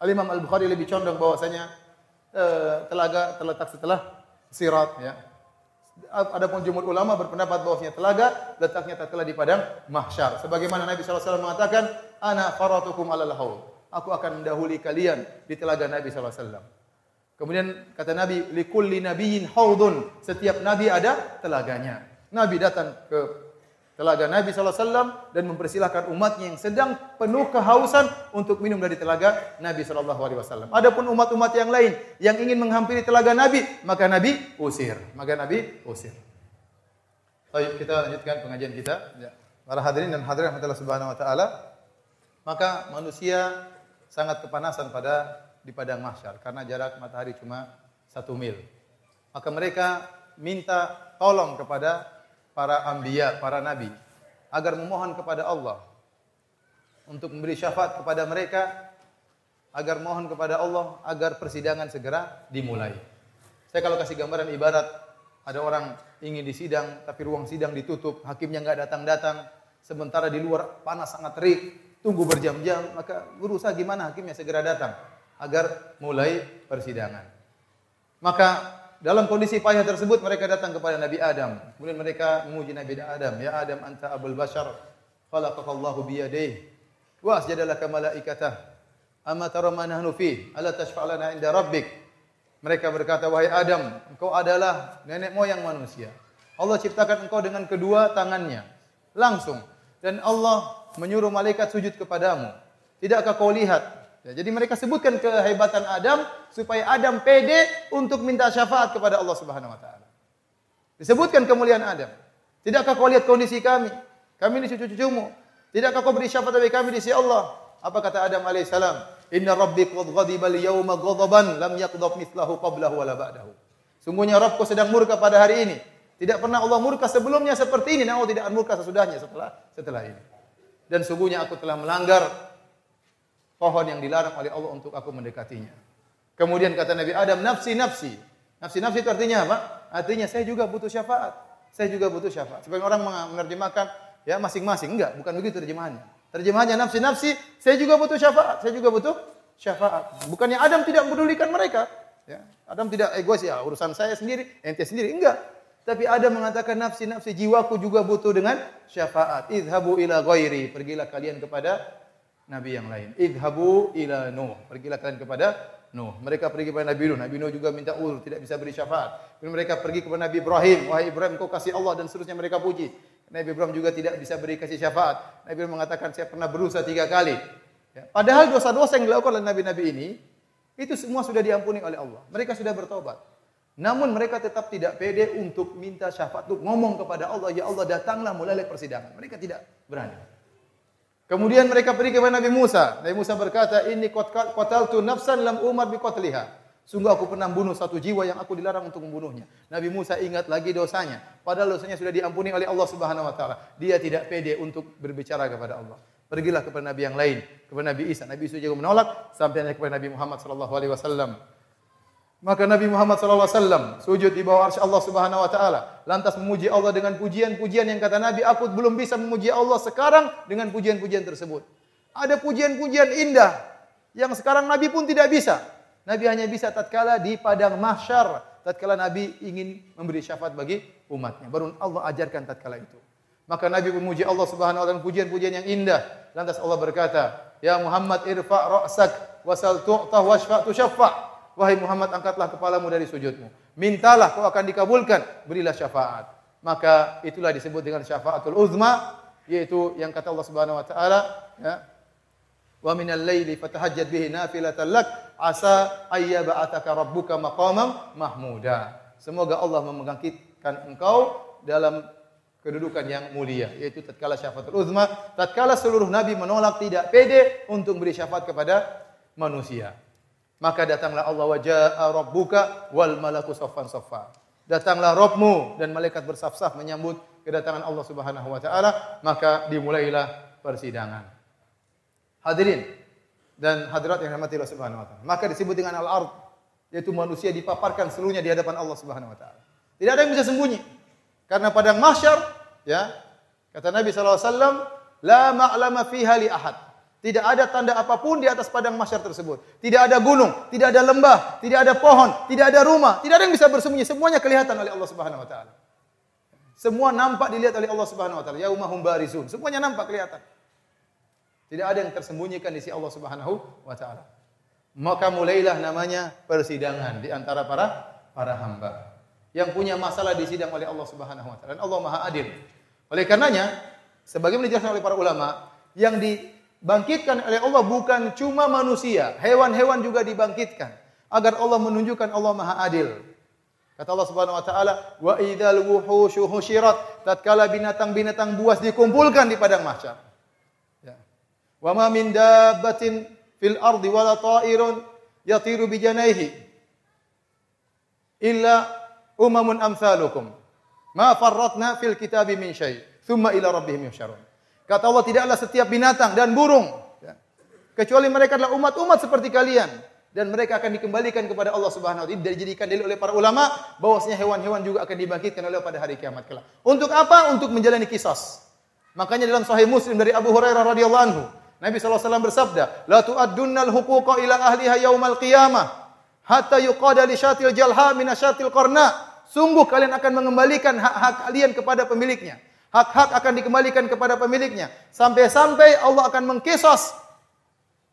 Al-Imam Al-Bukhari lebih condong bahwasanya uh, telaga terletak setelah sirat ya. Adapun jumhur ulama berpendapat bahwasanya telaga letaknya tatkala di padang mahsyar. Sebagaimana Nabi SAW mengatakan, "Ana faratukum alal haul." Aku akan mendahului kalian di telaga Nabi SAW. Kemudian kata Nabi, "Likulli nabiyyin haudun." Setiap nabi ada telaganya. Nabi datang ke telaga Nabi SAW dan mempersilahkan umatnya yang sedang penuh kehausan untuk minum dari telaga Nabi SAW. Adapun umat-umat yang lain yang ingin menghampiri telaga Nabi, maka Nabi usir. Maka Nabi usir. Baik, kita lanjutkan pengajian kita. Ya. Para hadirin dan hadirin rahmatullah subhanahu wa ta'ala. Maka manusia sangat kepanasan pada di padang mahsyar karena jarak matahari cuma satu mil. Maka mereka minta tolong kepada para anbiya, para nabi agar memohon kepada Allah untuk memberi syafaat kepada mereka agar mohon kepada Allah agar persidangan segera dimulai. Saya kalau kasih gambaran ibarat ada orang ingin disidang tapi ruang sidang ditutup, hakimnya nggak datang-datang, sementara di luar panas sangat terik, tunggu berjam-jam, maka berusaha gimana hakimnya segera datang agar mulai persidangan. Maka dalam kondisi payah tersebut mereka datang kepada Nabi Adam. Kemudian mereka memuji Nabi Adam, "Ya Adam, anta abul bashar, khalaqakallahu bi yadayhi wa asjadalaka malaikatah. Amma tara ma nahnu fi? Ala tashfa'lana inda rabbik?" Mereka berkata, "Wahai Adam, engkau adalah nenek moyang manusia. Allah ciptakan engkau dengan kedua tangannya, langsung. Dan Allah menyuruh malaikat sujud kepadamu. Tidakkah kau lihat Ya, jadi mereka sebutkan kehebatan Adam supaya Adam pede untuk minta syafaat kepada Allah Subhanahu wa taala. Disebutkan kemuliaan Adam. Tidakkah kau lihat kondisi kami? Kami ini cucu-cucumu. Tidakkah kau beri syafaat bagi kami di sisi Allah? Apa kata Adam alaihissalam? Inna rabbi qad ghadiba al-yawma ghadaban lam yaqdab mithlahu qablahu wala ba'dahu. Sungguhnya Rabbku sedang murka pada hari ini. Tidak pernah Allah murka sebelumnya seperti ini, namun tidak murka sesudahnya setelah setelah ini. Dan sungguhnya aku telah melanggar pohon yang dilarang oleh Allah untuk aku mendekatinya. Kemudian kata Nabi Adam, nafsi nafsi. Nafsi nafsi itu artinya apa? Artinya saya juga butuh syafaat. Saya juga butuh syafaat. Sebagian orang menerjemahkan ya masing-masing. Enggak, bukan begitu terjemahannya. Terjemahannya nafsi nafsi, saya juga butuh syafaat. Saya juga butuh syafaat. Bukannya Adam tidak mempedulikan mereka. Ya, Adam tidak egois ya urusan saya sendiri, ente sendiri. Enggak. Tapi Adam mengatakan nafsi nafsi jiwaku juga butuh dengan syafaat. Idhabu ila ghairi. Pergilah kalian kepada nabi yang lain. Idhabu ila Nuh. Pergilah kalian kepada Nuh. Mereka pergi kepada Nabi Nuh. Nabi Nuh juga minta uzur, tidak bisa beri syafaat. Kemudian mereka pergi kepada Nabi Ibrahim. Wahai Ibrahim, kau kasih Allah dan seterusnya mereka puji. Nabi Ibrahim juga tidak bisa beri kasih syafaat. Nabi Ibrahim mengatakan, saya pernah berusaha tiga kali. Ya. Padahal dosa-dosa yang dilakukan oleh Nabi-Nabi ini, itu semua sudah diampuni oleh Allah. Mereka sudah bertobat. Namun mereka tetap tidak pede untuk minta syafaat, untuk ngomong kepada Allah, ya Allah datanglah mulai persidangan. Mereka tidak berani. Kemudian mereka pergi kepada Nabi Musa. Nabi Musa berkata, "Ini qataltu nafsan lam umar bi qatliha." Sungguh aku pernah membunuh satu jiwa yang aku dilarang untuk membunuhnya. Nabi Musa ingat lagi dosanya. Padahal dosanya sudah diampuni oleh Allah Subhanahu wa taala. Dia tidak pede untuk berbicara kepada Allah. Pergilah kepada nabi yang lain, kepada Nabi Isa. Nabi Isa juga menolak sampai kepada Nabi Muhammad sallallahu alaihi wasallam. Maka Nabi Muhammad SAW sujud di bawah arsy Allah Subhanahu Wa Taala, lantas memuji Allah dengan pujian-pujian yang kata Nabi, aku belum bisa memuji Allah sekarang dengan pujian-pujian tersebut. Ada pujian-pujian indah yang sekarang Nabi pun tidak bisa. Nabi hanya bisa tatkala di padang mahsyar, tatkala Nabi ingin memberi syafaat bagi umatnya. Baru Allah ajarkan tatkala itu. Maka Nabi memuji Allah Subhanahu wa taala pujian-pujian yang indah. Lantas Allah berkata, "Ya Muhammad irfa ra'sak wasal tu'ta washfa tushaffa." Wahai Muhammad, angkatlah kepalamu dari sujudmu. Mintalah kau akan dikabulkan, berilah syafaat. Maka itulah disebut dengan syafaatul uzma, yaitu yang kata Allah Subhanahu wa taala, ya, wa minal laili bihi nafilatan lak asa ayyaba'ataka rabbuka maqaman mahmuda. Semoga Allah membangkitkan engkau dalam kedudukan yang mulia yaitu tatkala syafaatul uzma tatkala seluruh nabi menolak tidak pede untuk beri syafaat kepada manusia maka datanglah Allah wa jaa rabbuka wal malaku saffan saffa datanglah Rabbmu dan malaikat bersaf-saf menyambut kedatangan Allah Subhanahu wa taala maka dimulailah persidangan Hadirin dan hadirat yang dirahmati Allah Subhanahu wa taala. Maka disebut dengan al-ard yaitu manusia dipaparkan seluruhnya di hadapan Allah Subhanahu wa taala. Tidak ada yang bisa sembunyi. Karena pada mahsyar ya kata Nabi sallallahu alaihi wasallam la ma'lama fiha li ahad. Tidak ada tanda apa pun di atas padang mahsyar tersebut. Tidak ada gunung, tidak ada lembah, tidak ada pohon, tidak ada rumah, tidak ada yang bisa bersembunyi. Semuanya kelihatan oleh Allah Subhanahu wa taala. Semua nampak dilihat oleh Allah Subhanahu wa taala. Yaumahum barizun. Semuanya nampak kelihatan. Tidak ada yang tersembunyikan di sisi Allah Subhanahu wa taala. Maka mulailah namanya persidangan di antara para para hamba yang punya masalah disidang oleh Allah Subhanahu wa taala. Dan Allah Maha Adil. Oleh karenanya, sebagaimana dijelaskan oleh para ulama, yang dibangkitkan oleh Allah bukan cuma manusia, hewan-hewan juga dibangkitkan agar Allah menunjukkan Allah Maha Adil. Kata Allah Subhanahu wa taala, "Wa idzal wuhushu husyirat." Tatkala binatang-binatang buas dikumpulkan di padang mahsyar. Wa ma min dabbatin fil ardi wala ta'irun yatiru bi janaihi illa umamun amsalukum. Ma farratna fil kitabi min syai. Thumma ila rabbihim yusyarun. Kata Allah tidaklah setiap binatang dan burung ya, kecuali mereka adalah umat-umat seperti kalian dan mereka akan dikembalikan kepada Allah Subhanahu wa taala. Dijadikan dalil oleh para ulama bahwasanya hewan-hewan juga akan dibangkitkan oleh pada hari kiamat kelak. Untuk apa? Untuk menjalani kisas. Makanya dalam Sahih Muslim dari Abu Hurairah radhiyallahu anhu, Nabi SAW bersabda, La tu'addunnal huquqa ila ahliha yaumal qiyamah, hatta yuqada li syatil jalha min syatil qarna. Sungguh kalian akan mengembalikan hak-hak kalian kepada pemiliknya. Hak-hak akan dikembalikan kepada pemiliknya. Sampai-sampai Allah akan mengkisos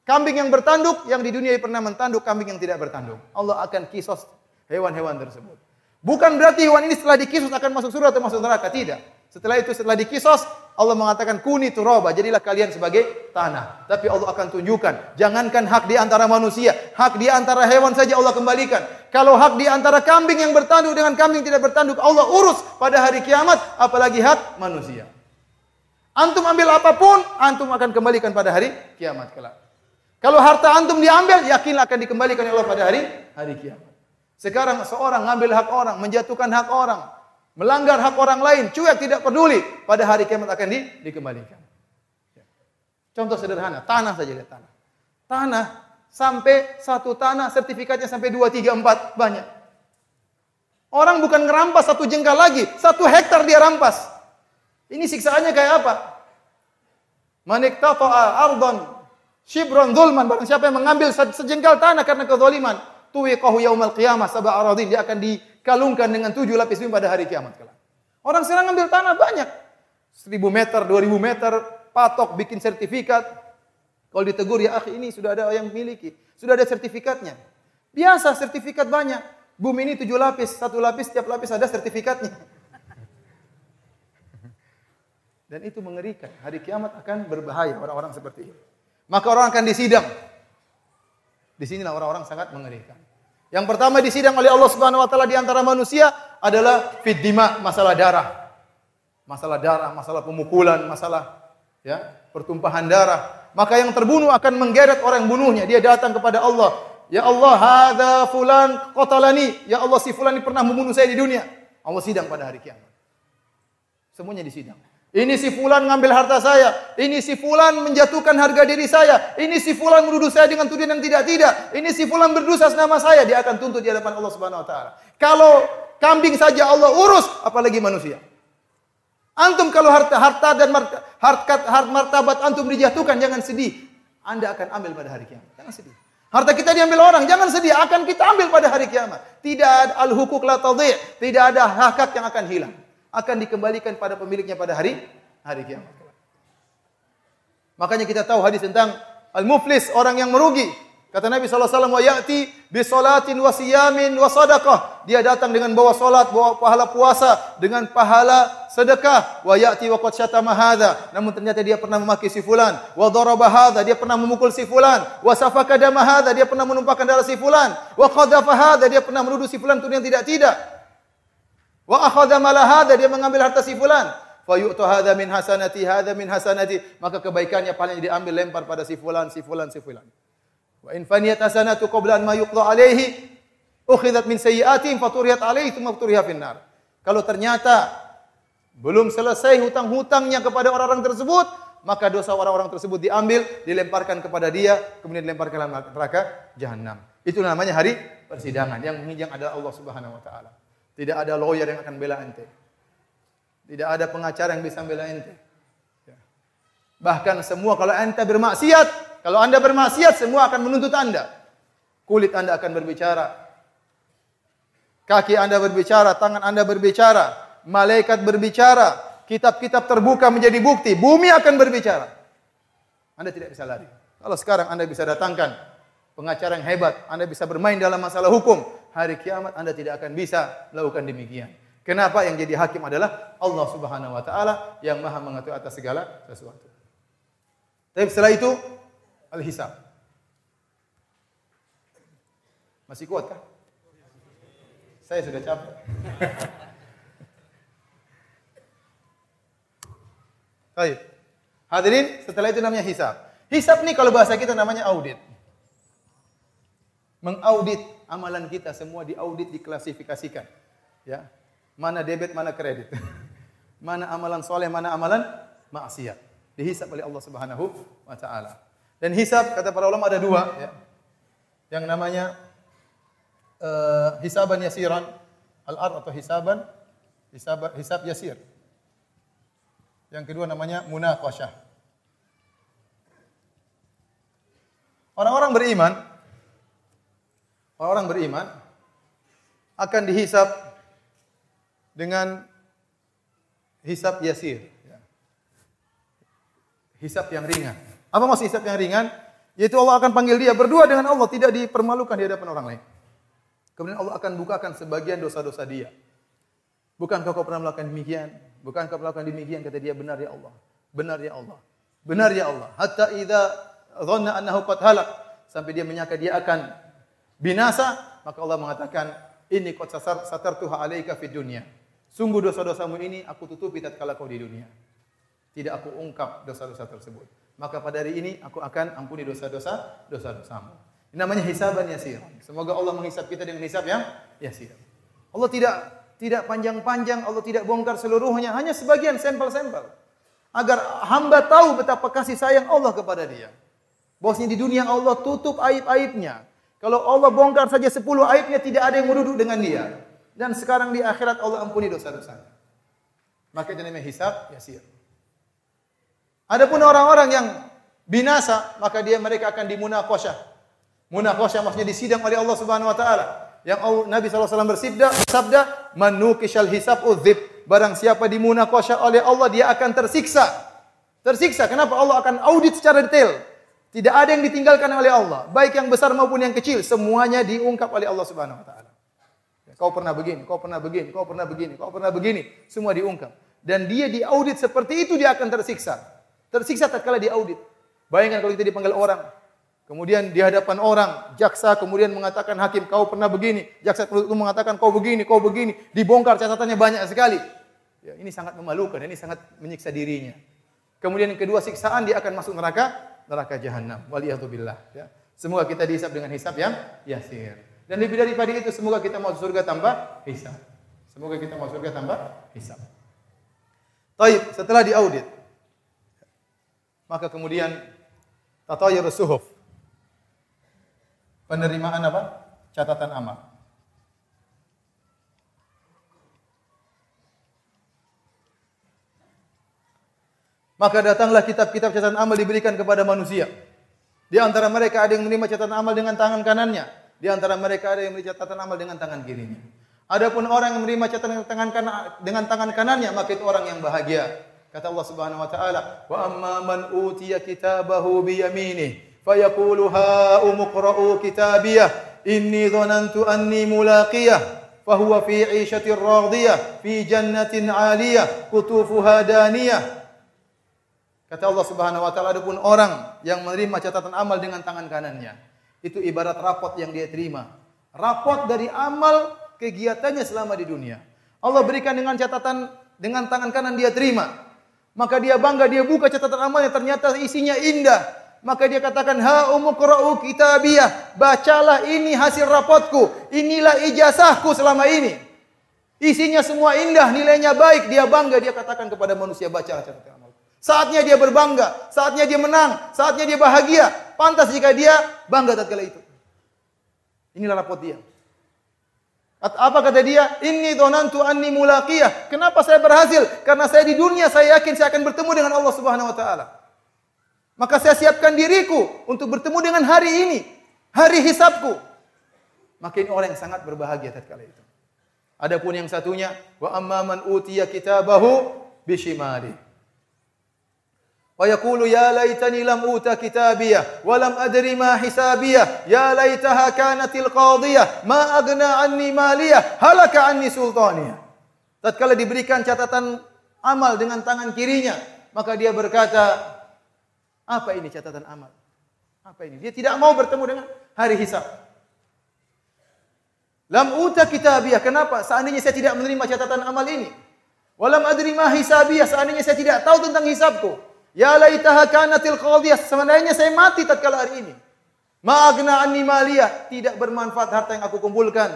kambing yang bertanduk yang di dunia pernah mentanduk kambing yang tidak bertanduk. Allah akan kisos hewan-hewan tersebut. Bukan berarti hewan ini setelah dikisos akan masuk surga atau masuk neraka, tidak. Setelah itu setelah dikisos, Allah mengatakan kuni turoba, jadilah kalian sebagai tanah. Tapi Allah akan tunjukkan, jangankan hak di antara manusia, hak di antara hewan saja Allah kembalikan. Kalau hak di antara kambing yang bertanduk dengan kambing tidak bertanduk, Allah urus pada hari kiamat, apalagi hak manusia. Antum ambil apa pun, antum akan kembalikan pada hari kiamat kelak. Kalau harta antum diambil, yakinlah akan dikembalikan oleh Allah pada hari hari kiamat. Sekarang seorang ngambil hak orang, menjatuhkan hak orang, melanggar hak orang lain, cuek tidak peduli, pada hari kiamat akan di, dikembalikan. Ya. Contoh sederhana, tanah saja lihat tanah. Tanah sampai satu tanah sertifikatnya sampai dua tiga empat banyak. Orang bukan ngerampas satu jengkal lagi, satu hektar dia rampas. Ini siksaannya kayak apa? Manik tato'a ardon shibron zulman. Barang siapa yang mengambil sejengkal tanah karena kezaliman. Tuwiqahu yaumal qiyamah sab'a aradin. Dia akan di, kalungkan dengan tujuh lapis bumi pada hari kiamat kelak. Orang sekarang ngambil tanah banyak. Seribu meter, dua ribu meter, patok, bikin sertifikat. Kalau ditegur, ya akhi ini sudah ada yang miliki. Sudah ada sertifikatnya. Biasa sertifikat banyak. Bumi ini tujuh lapis, satu lapis, setiap lapis ada sertifikatnya. Dan itu mengerikan. Hari kiamat akan berbahaya orang-orang seperti ini. Maka orang akan disidang. Di sinilah orang-orang sangat mengerikan. Yang pertama disidang oleh Allah Subhanahu wa taala di antara manusia adalah fiddima, masalah darah. Masalah darah, masalah pemukulan, masalah ya, pertumpahan darah. Maka yang terbunuh akan menggeret orang yang bunuhnya. Dia datang kepada Allah, "Ya Allah, hadza fulan qatalani." Ya Allah, si fulan ini pernah membunuh saya di dunia. Allah sidang pada hari kiamat. Semuanya disidang. Ini si fulan ngambil harta saya. Ini si fulan menjatuhkan harga diri saya. Ini si fulan menuduh saya dengan tuduhan yang tidak-tidak. Ini si fulan berdosa nama saya. Dia akan tuntut di hadapan Allah Subhanahu wa taala. Kalau kambing saja Allah urus, apalagi manusia. Antum kalau harta harta dan harkat, martabat antum dijatuhkan jangan sedih. Anda akan ambil pada hari kiamat. Jangan sedih. Harta kita diambil orang, jangan sedih, akan kita ambil pada hari kiamat. Tidak ada al-hukuk la tidak ada hak yang akan hilang. Akan dikembalikan pada pemiliknya pada hari hari kiamat. Makanya kita tahu hadis tentang al-muflis, orang yang merugi. Kata Nabi SAW, wa ya'ti bi salatin wa. Dia datang dengan bawa salat, bawa pahala puasa, dengan pahala sedekah. Wa ya'ti wa qad syatama. Namun ternyata dia pernah memaki si fulan. Wa daraba dia pernah memukul si fulan. Wa safaka dama dia pernah menumpahkan darah si fulan. Wa qadhafa dia pernah menuduh si fulan itu yang tidak-tidak. Wa akhadha mala hadha, dia mengambil harta si fulan. Fa yu'tu hadha min hasanati, hadha min hasanati. Maka kebaikannya paling diambil lempar pada si fulan, si fulan, si fulan. Wa in faniyat hasanatu qabla an ma yuqda alaihi ukhidat min sayyi'atihim faturiyat alaihi thumma turiha finnar. Kalau ternyata belum selesai hutang-hutangnya kepada orang-orang tersebut, maka dosa orang-orang tersebut diambil, dilemparkan kepada dia, kemudian dilemparkan dalam neraka jahanam. Itu namanya hari persidangan. Yang menghijang adalah Allah Subhanahu wa taala. Tidak ada lawyer yang akan bela ente. Tidak ada pengacara yang bisa bela ente. Ya. Bahkan semua kalau ente bermaksiat, kalau Anda bermaksiat, semua akan menuntut Anda. Kulit Anda akan berbicara. Kaki Anda berbicara, tangan Anda berbicara, malaikat berbicara, kitab-kitab terbuka menjadi bukti, bumi akan berbicara. Anda tidak bisa lari. Kalau sekarang Anda bisa datangkan pengacara yang hebat, Anda bisa bermain dalam masalah hukum, hari kiamat Anda tidak akan bisa melakukan demikian. Kenapa yang jadi hakim adalah Allah Subhanahu wa taala yang Maha mengatur atas segala sesuatu. Tapi setelah itu Al-Hisab. Masih kuat kah? Saya sudah capek. Baik. Hadirin, setelah itu namanya hisab. Hisab ini kalau bahasa kita namanya audit. Mengaudit amalan kita semua diaudit, diklasifikasikan. Ya. Mana debit, mana kredit. mana amalan soleh, mana amalan maksiat. Dihisab oleh Allah Subhanahu wa taala. Dan hisab kata para ulama ada dua ya. Yang namanya uh, hisaban yasiran al-ard atau hisaban hisab hisab yasir. Yang kedua namanya munaqasyah. Orang-orang beriman orang-orang beriman akan dihisab dengan hisab yasir. Ya. Hisab yang ringan. Apa maksud hisab yang ringan? Yaitu Allah akan panggil dia berdua dengan Allah, tidak dipermalukan di hadapan orang lain. Kemudian Allah akan bukakan sebagian dosa-dosa dia. Bukankah kau pernah melakukan demikian? Bukankah melakukan demikian? Kata dia, benar ya Allah. Benar ya Allah. Benar ya Allah. Hatta idza dhanna annahu qad halak. Sampai dia menyangka dia akan binasa, maka Allah mengatakan, ini qad satartuha alaika fid dunya. Sungguh dosa-dosamu ini aku tutupi tatkala kau di dunia. Tidak aku ungkap dosa-dosa tersebut maka pada hari ini aku akan ampuni dosa-dosa dosa-dosamu. Ini namanya hisaban yasir. Semoga Allah menghisap kita dengan hisab yang yasir. Allah tidak tidak panjang-panjang, Allah tidak bongkar seluruhnya, hanya sebagian sampel-sampel. Agar hamba tahu betapa kasih sayang Allah kepada dia. Bosnya di dunia Allah tutup aib-aibnya. Kalau Allah bongkar saja sepuluh aibnya, tidak ada yang duduk dengan dia. Dan sekarang di akhirat Allah ampuni dosa-dosanya. Maka itu namanya hisab yasir. Adapun orang-orang yang binasa, maka dia mereka akan dimunaqasyah. Munaqasyah maksudnya disidang oleh Allah Subhanahu wa taala. Yang Nabi SAW bersabda, sabda, "Man nukishal hisab udzib." Barang siapa dimunaqasyah oleh Allah, dia akan tersiksa. Tersiksa. Kenapa? Allah akan audit secara detail. Tidak ada yang ditinggalkan oleh Allah, baik yang besar maupun yang kecil, semuanya diungkap oleh Allah Subhanahu wa taala. Kau pernah begini, kau pernah begini, kau pernah begini, kau pernah begini, semua diungkap. Dan dia diaudit seperti itu dia akan tersiksa. Tersiksa tatkala diaudit. Bayangkan kalau kita dipanggil orang, kemudian di hadapan orang, jaksa kemudian mengatakan hakim kau pernah begini, jaksa penuntut mengatakan kau begini, kau begini, dibongkar catatannya banyak sekali. Ya, ini sangat memalukan, ini sangat menyiksa dirinya. Kemudian yang kedua siksaan dia akan masuk neraka, neraka jahanam. Waliyadzubillah. Ya. Semoga kita dihisap dengan hisap yang yasir. Dan lebih daripada itu semoga kita masuk surga tanpa hisap. Semoga kita masuk surga tanpa hisap. Taib, setelah diaudit, maka kemudian tatayur suhuf. Penerimaan apa? Catatan amal. Maka datanglah kitab-kitab catatan amal diberikan kepada manusia. Di antara mereka ada yang menerima catatan amal dengan tangan kanannya. Di antara mereka ada yang menerima catatan amal dengan tangan kirinya. Adapun orang yang menerima catatan tangan kanan dengan tangan kanannya, maka itu orang yang bahagia. Kata Allah Subhanahu wa taala, "Wa amma man utiya kitabahu bi yaminih, fayaqulu ha umqra'u kitabiyah, inni dhanantu anni mulaqiyah." فهو في عيشة راضية في جنة عالية قطوفها دانية Kata Allah Subhanahu wa taala adapun orang yang menerima catatan amal dengan tangan kanannya, itu ibarat rapot yang dia terima. Rapot dari amal kegiatannya selama di dunia. Allah berikan dengan catatan dengan tangan kanan dia terima. Maka dia bangga, dia buka catatan amalnya ternyata isinya indah. Maka dia katakan, ha umukra'u kitabiyah. Bacalah ini hasil rapotku. Inilah ijazahku selama ini. Isinya semua indah, nilainya baik. Dia bangga, dia katakan kepada manusia, bacalah catatan. Saatnya dia berbangga, saatnya dia menang, saatnya dia bahagia. Pantas jika dia bangga tatkala itu. Inilah rapot dia. Apa kata dia? Inni dhanantu anni mulaqiyah. Kenapa saya berhasil? Karena saya di dunia saya yakin saya akan bertemu dengan Allah Subhanahu wa taala. Maka saya siapkan diriku untuk bertemu dengan hari ini, hari hisabku. Maka ini orang yang sangat berbahagia tatkala itu. Adapun yang satunya, wa amman utiya kitabahu bishimali. ويقول يا ليتني لم أوت كتابيه ولم أدري ما حسابيه يا ليتها كانت القاضية ما أغنى عني ماليه هلك عني سلطانيه tatkala diberikan catatan amal dengan tangan kirinya maka dia berkata apa ini catatan amal apa ini dia tidak mau bertemu dengan hari hisab lam uta kitabiyah kenapa seandainya saya tidak menerima catatan amal ini walam adri ma hisabiyah seandainya saya tidak tahu tentang hisabku Ya laitaha kanatil qadhiyah. Sebenarnya saya mati tatkala hari ini. Ma'agna anni maliyah. Tidak bermanfaat harta yang aku kumpulkan.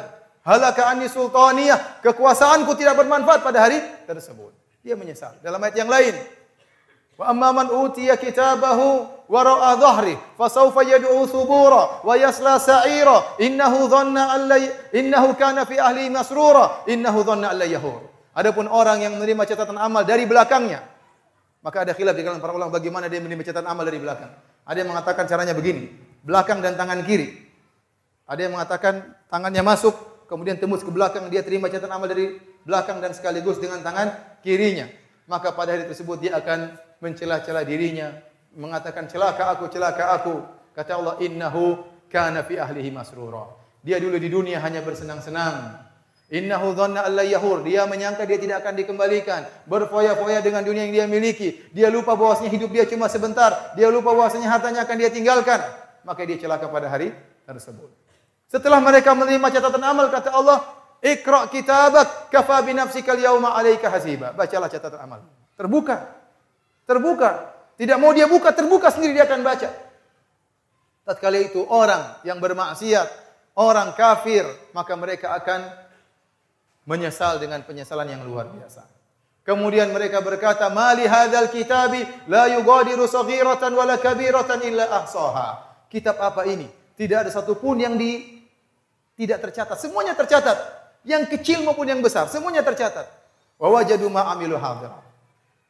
Halaka anni sultaniyah. Kekuasaanku tidak bermanfaat pada hari tersebut. Dia menyesal. Dalam ayat yang lain. Wa amma man utiya kitabahu wara'a dhahri fasawfa yad'u thubura wa yasla sa'ira innahu dhanna an innahu kana fi ahli masrura innahu dhanna an yahur. Adapun orang yang menerima catatan amal dari belakangnya maka ada khilaf di kalangan para ulama bagaimana dia menerima catatan amal dari belakang. Ada yang mengatakan caranya begini, belakang dan tangan kiri. Ada yang mengatakan tangannya masuk, kemudian tembus ke belakang, dia terima catatan amal dari belakang dan sekaligus dengan tangan kirinya. Maka pada hari tersebut dia akan mencela-cela dirinya, mengatakan celaka aku, celaka aku. Kata Allah, innahu kana fi ahlihi masrura. Dia dulu di dunia hanya bersenang-senang, Innahu dhanna alla yahur. Dia menyangka dia tidak akan dikembalikan. Berfoya-foya dengan dunia yang dia miliki. Dia lupa bahwasanya hidup dia cuma sebentar. Dia lupa bahwasanya hartanya akan dia tinggalkan. Maka dia celaka pada hari tersebut. Setelah mereka menerima catatan amal kata Allah, "Iqra kitabak kafa bi nafsika al-yawma 'alaika hasiba." Bacalah catatan amal. Terbuka. Terbuka. Tidak mau dia buka, terbuka sendiri dia akan baca. Tatkala itu orang yang bermaksiat, orang kafir, maka mereka akan menyesal dengan penyesalan yang luar biasa. Kemudian mereka berkata, "Mali hadzal kitabi la yughadiru saghiratan wala kabiratan illa ahsaha." Kitab apa ini? Tidak ada satupun yang di tidak tercatat. Semuanya tercatat. Yang kecil maupun yang besar, semuanya tercatat. Wa wajadu ma amilu hadira.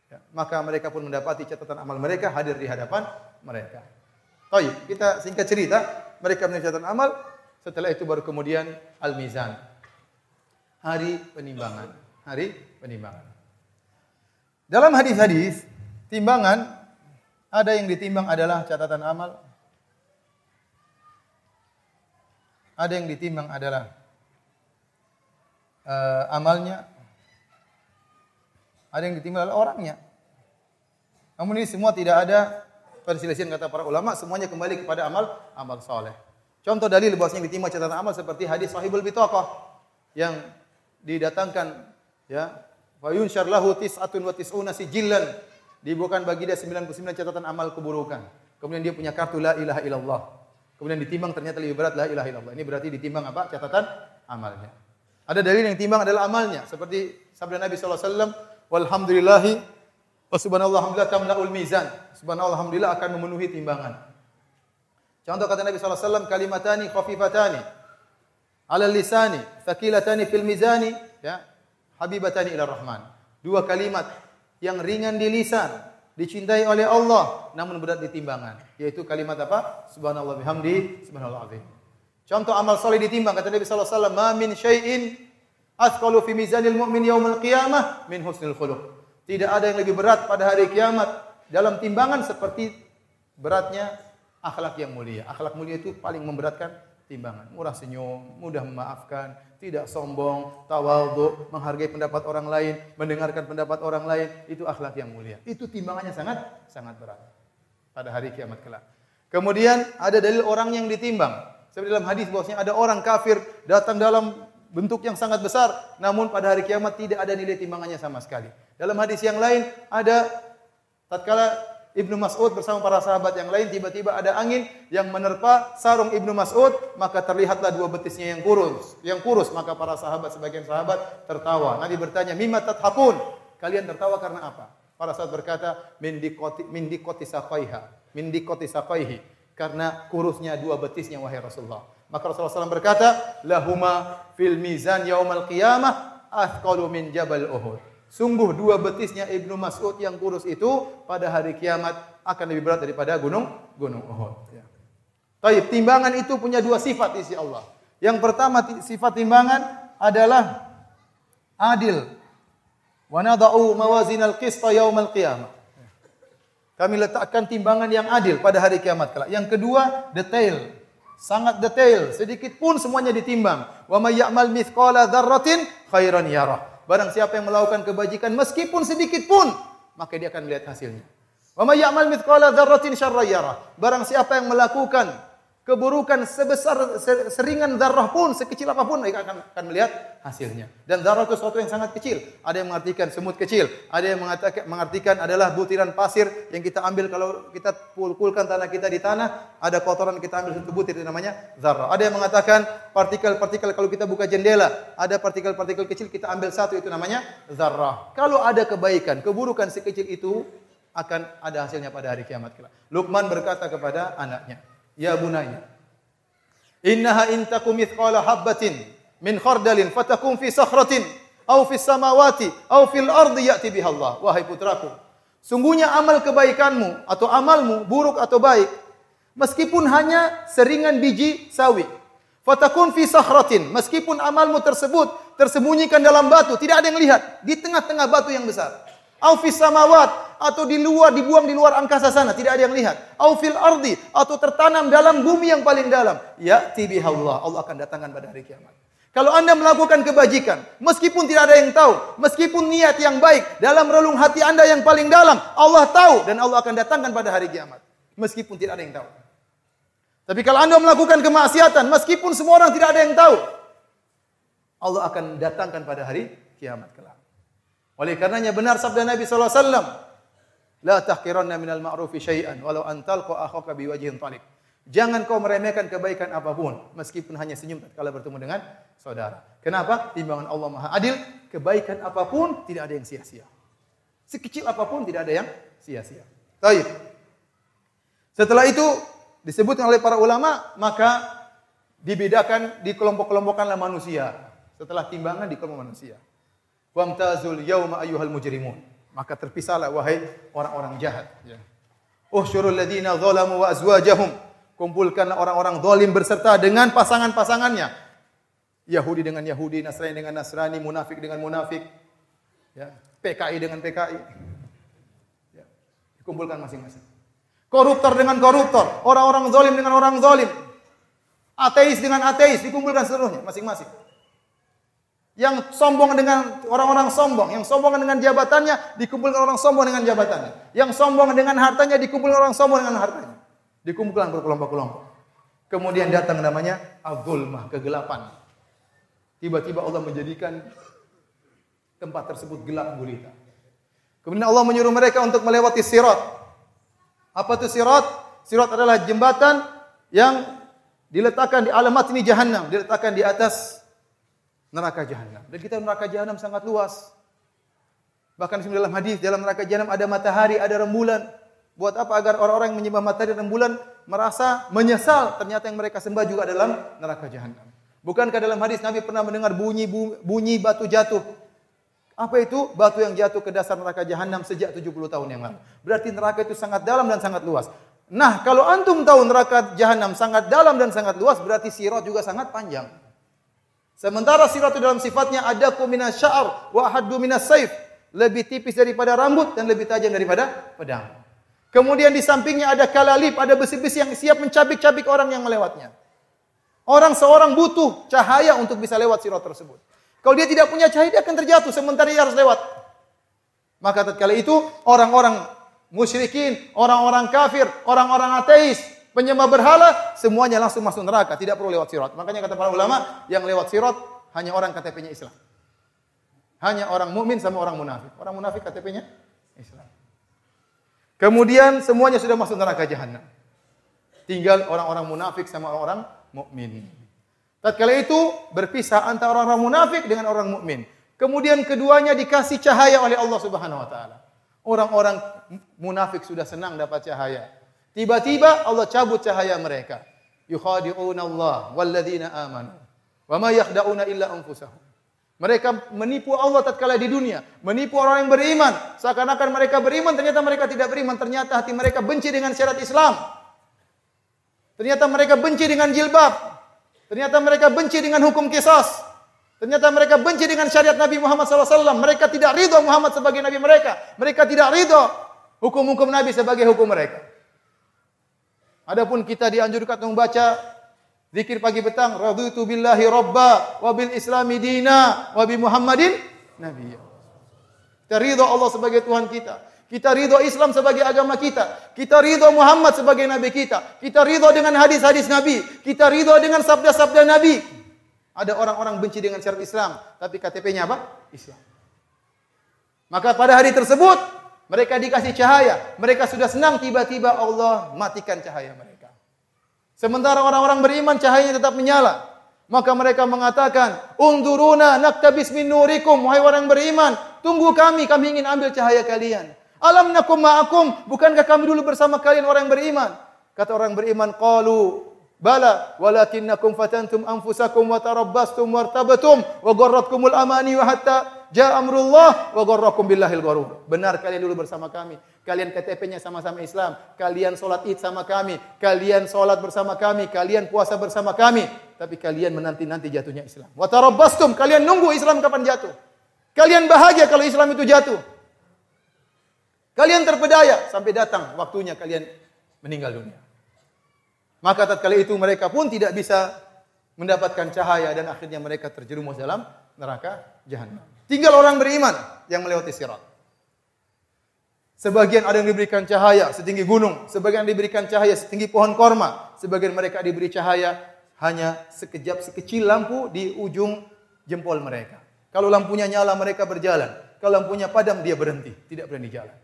Ya, maka mereka pun mendapati catatan amal mereka hadir di hadapan mereka. Baik, kita singkat cerita, mereka mencatat amal, setelah itu baru kemudian al-mizan hari penimbangan. Hari penimbangan. Dalam hadis-hadis, timbangan ada yang ditimbang adalah catatan amal. Ada yang ditimbang adalah uh, amalnya. Ada yang ditimbang adalah orangnya. Namun ini semua tidak ada perselisihan kata para ulama, semuanya kembali kepada amal amal soleh. Contoh dalil bahwasanya ditimbang catatan amal seperti hadis Sahibul Bitaqah yang didatangkan ya. Fa yunsyar lahu tis'atun wa tis'una sijillan. Dibukakan bagi dia 99 catatan amal keburukan. Kemudian dia punya kartu la ilaha illallah. Kemudian ditimbang ternyata lebih berat la ilaha illallah. Ini berarti ditimbang apa? Catatan amalnya. Ada dalil yang timbang adalah amalnya. Seperti sabda Nabi wasallam walhamdulillahi wa subhanallah alhamdulillah tamlaul mizan. Subhanallah alhamdulillah akan memenuhi timbangan. Contoh kata Nabi sallallahu alaihi wasallam kalimatani khafifatani ala lisani, thaqilatani fil mizani, ya, habibatani ila rahman. Dua kalimat yang ringan di lisan, dicintai oleh Allah, namun berat di timbangan. Yaitu kalimat apa? Subhanallah bihamdi, subhanallah azim. Contoh amal soleh ditimbang kata Nabi sallallahu alaihi wasallam, "Ma min syai'in athqalu fi mizanil mu'min yaumil qiyamah min husnil khuluq." Tidak ada yang lebih berat pada hari kiamat dalam timbangan seperti beratnya akhlak yang mulia. Akhlak mulia itu paling memberatkan timbangan. Murah senyum, mudah memaafkan, tidak sombong, tawadhu, menghargai pendapat orang lain, mendengarkan pendapat orang lain, itu akhlak yang mulia. Itu timbangannya sangat sangat berat pada hari kiamat kelak. Kemudian ada dalil orang yang ditimbang. Seperti dalam hadis bahwasanya ada orang kafir datang dalam bentuk yang sangat besar, namun pada hari kiamat tidak ada nilai timbangannya sama sekali. Dalam hadis yang lain ada tatkala Ibnu Mas'ud bersama para sahabat yang lain tiba-tiba ada angin yang menerpa sarung Ibnu Mas'ud maka terlihatlah dua betisnya yang kurus. Yang kurus maka para sahabat sebagian sahabat tertawa. Nabi bertanya mimma tathakun? Kalian tertawa karena apa? Para sahabat berkata min dikoti min dikoti saqaiha karena kurusnya dua betisnya wahai Rasulullah. Maka Rasulullah SAW berkata lahuma fil mizan yaumal qiyamah athqalu min jabal Uhud Sungguh dua betisnya Ibnu Mas'ud yang kurus itu pada hari kiamat akan lebih berat daripada gunung gunung Uhud. Ya. Taib, timbangan itu punya dua sifat isi Allah. Yang pertama sifat timbangan adalah adil. Wa nada'u mawazinal qista yaumal qiyamah. Kami letakkan timbangan yang adil pada hari kiamat kelak. Yang kedua, detail. Sangat detail, sedikit pun semuanya ditimbang. Wa may ya'mal mithqala dzarratin khairan yarah. Barang siapa yang melakukan kebajikan meskipun sedikit pun, maka dia akan melihat hasilnya. Wa may ya'mal mithqala dzarratin syarran. Barang siapa yang melakukan keburukan sebesar seringan zarrah pun, sekecil apa pun mereka akan, akan melihat hasilnya. Dan zarrah itu sesuatu yang sangat kecil. Ada yang mengartikan semut kecil, ada yang mengatakan mengartikan adalah butiran pasir yang kita ambil kalau kita pulkulkan tanah kita di tanah, ada kotoran kita ambil satu butir itu namanya zarrah. Ada yang mengatakan partikel-partikel kalau kita buka jendela, ada partikel-partikel kecil kita ambil satu itu namanya zarrah. Kalau ada kebaikan, keburukan sekecil itu akan ada hasilnya pada hari kiamat kelak. Luqman berkata kepada anaknya, Ya bunayya. Innaha in takum mithqala habbatin min khardalin fatakum fi sakhratin aw fi samawati aw fil ardi ya'ti biha Allah. Wahai putraku, sungguhnya amal kebaikanmu atau amalmu buruk atau baik meskipun hanya seringan biji sawi. Fatakun fi sakhratin, meskipun amalmu tersebut tersembunyikan dalam batu, tidak ada yang lihat, di tengah-tengah batu yang besar. Au fis samawat atau di luar dibuang di luar angkasa sana tidak ada yang lihat. Au fil ardi atau tertanam dalam bumi yang paling dalam. Ya Allah. Allah akan datangkan pada hari kiamat. Kalau Anda melakukan kebajikan, meskipun tidak ada yang tahu, meskipun niat yang baik dalam relung hati Anda yang paling dalam, Allah tahu dan Allah akan datangkan pada hari kiamat. Meskipun tidak ada yang tahu. Tapi kalau Anda melakukan kemaksiatan, meskipun semua orang tidak ada yang tahu, Allah akan datangkan pada hari kiamat kelak. Oleh karenanya benar sabda Nabi sallallahu alaihi wasallam, "La tahqiranna minal ma'rufi syai'an walau an talqa akhaka biwajhin talib." Jangan kau meremehkan kebaikan apa pun meskipun hanya senyum tatkala bertemu dengan saudara. Kenapa? Timbangan Allah Maha Adil, kebaikan apa pun tidak ada yang sia-sia. Sekecil apa pun tidak ada yang sia-sia. Baik. Setelah itu disebutkan oleh para ulama, maka dibedakan di kelompok-kelompokkanlah manusia. Setelah timbangan di kelompok manusia. Wamtazul yauma ayyuhal mujrimun. Maka terpisahlah wahai orang-orang jahat. Ya. Uhsyurul ladina zalamu wa azwajahum. Kumpulkanlah orang-orang zalim berserta dengan pasangan-pasangannya. Yahudi dengan Yahudi, Nasrani dengan Nasrani, munafik dengan munafik. Ya. PKI dengan PKI. Ya. Dikumpulkan masing-masing. Koruptor dengan koruptor, orang-orang zalim dengan orang zalim. Ateis dengan ateis dikumpulkan seluruhnya masing-masing. Yang sombong dengan orang-orang sombong, yang sombong dengan jabatannya dikumpulkan orang sombong dengan jabatannya. Yang sombong dengan hartanya dikumpulkan orang sombong dengan hartanya. Dikumpulkan berkelompok-kelompok. Kemudian datang namanya al-zulmah, kegelapan. Tiba-tiba Allah menjadikan tempat tersebut gelap gulita. Kemudian Allah menyuruh mereka untuk melewati sirat. Apa itu sirat? Sirat adalah jembatan yang diletakkan di alamat ini jahannam, diletakkan di atas neraka jahanam. Dan kita neraka jahanam sangat luas. Bahkan dalam hadis dalam neraka jahanam ada matahari, ada rembulan. Buat apa agar orang-orang yang menyembah matahari dan rembulan merasa menyesal ternyata yang mereka sembah juga dalam neraka jahanam. Bukankah dalam hadis Nabi pernah mendengar bunyi bunyi batu jatuh Apa itu? Batu yang jatuh ke dasar neraka jahanam sejak 70 tahun yang lalu. Berarti neraka itu sangat dalam dan sangat luas. Nah, kalau antum tahu neraka jahanam sangat dalam dan sangat luas, berarti sirat juga sangat panjang. Sementara sirat itu dalam sifatnya ada minas sya'ar wa haddu minas saif. Lebih tipis daripada rambut dan lebih tajam daripada pedang. Kemudian di sampingnya ada kalalip, ada besi-besi yang siap mencabik-cabik orang yang melewatnya. Orang seorang butuh cahaya untuk bisa lewat sirat tersebut. Kalau dia tidak punya cahaya, dia akan terjatuh. Sementara dia harus lewat. Maka tatkala itu, orang-orang musyrikin, orang-orang kafir, orang-orang ateis, penyembah berhala, semuanya langsung masuk neraka. Tidak perlu lewat sirat. Makanya kata para ulama, yang lewat sirat hanya orang KTP-nya Islam. Hanya orang mukmin sama orang munafik. Orang munafik KTP-nya Islam. Kemudian semuanya sudah masuk neraka jahanam. Tinggal orang-orang munafik sama orang-orang mukmin. Tatkala itu berpisah antara orang munafik dengan orang mukmin. Kemudian keduanya dikasih cahaya oleh Allah Subhanahu wa taala. Orang-orang munafik sudah senang dapat cahaya. Tiba-tiba Allah cabut cahaya mereka. Yukhadi'una Allah walladzina amanu. Wa ma yakhda'una illa anfusahum. Mereka menipu Allah tatkala di dunia, menipu orang yang beriman. Seakan-akan mereka beriman, ternyata mereka tidak beriman. Ternyata hati mereka benci dengan syariat Islam. Ternyata mereka benci dengan jilbab. Ternyata mereka benci dengan hukum kisas. Ternyata mereka benci dengan syariat Nabi Muhammad SAW. Mereka tidak ridho Muhammad sebagai Nabi mereka. Mereka tidak ridho hukum-hukum Nabi sebagai hukum mereka. Adapun kita dianjurkan untuk membaca zikir pagi petang, raditu billahi robba wa bil islami dina wa bi Muhammadin nabiyya. Kita ridho Allah sebagai Tuhan kita. Kita ridho Islam sebagai agama kita. Kita ridho Muhammad sebagai nabi kita. Kita ridho dengan hadis-hadis Nabi. Kita ridho dengan sabda-sabda Nabi. Ada orang-orang benci dengan syariat Islam, tapi KTP-nya apa? Islam. Maka pada hari tersebut mereka dikasih cahaya. Mereka sudah senang tiba-tiba Allah matikan cahaya mereka. Sementara orang-orang beriman cahayanya tetap menyala. Maka mereka mengatakan, "Unduruna naktabis min nurikum." Wahai orang beriman, tunggu kami, kami ingin ambil cahaya kalian. Alam nakum ma'akum, bukankah kami dulu bersama kalian orang yang beriman? Kata orang beriman, qalu Bala, walakinnakum fatantum anfusakum wa tarabbastum wartabatum wa gharratkumul amani wa hatta jaa amrullah wa gharrakum billahil gharur. Benar kalian dulu bersama kami. Kalian KTP-nya sama-sama Islam. Kalian solat Id sama kami. Kalian solat bersama kami. Kalian puasa bersama kami. Tapi kalian menanti-nanti jatuhnya Islam. Wa tarabbastum, kalian nunggu Islam kapan jatuh. Kalian bahagia kalau Islam itu jatuh. Kalian terpedaya sampai datang waktunya kalian meninggal dunia. Maka tatkala itu mereka pun tidak bisa mendapatkan cahaya dan akhirnya mereka terjerumus dalam neraka jahanam. Tinggal orang beriman yang melewati sirat. Sebagian ada yang diberikan cahaya setinggi gunung, sebagian diberikan cahaya setinggi pohon korma, sebagian mereka diberi cahaya hanya sekejap sekecil lampu di ujung jempol mereka. Kalau lampunya nyala mereka berjalan, kalau lampunya padam dia berhenti, tidak berani jalan.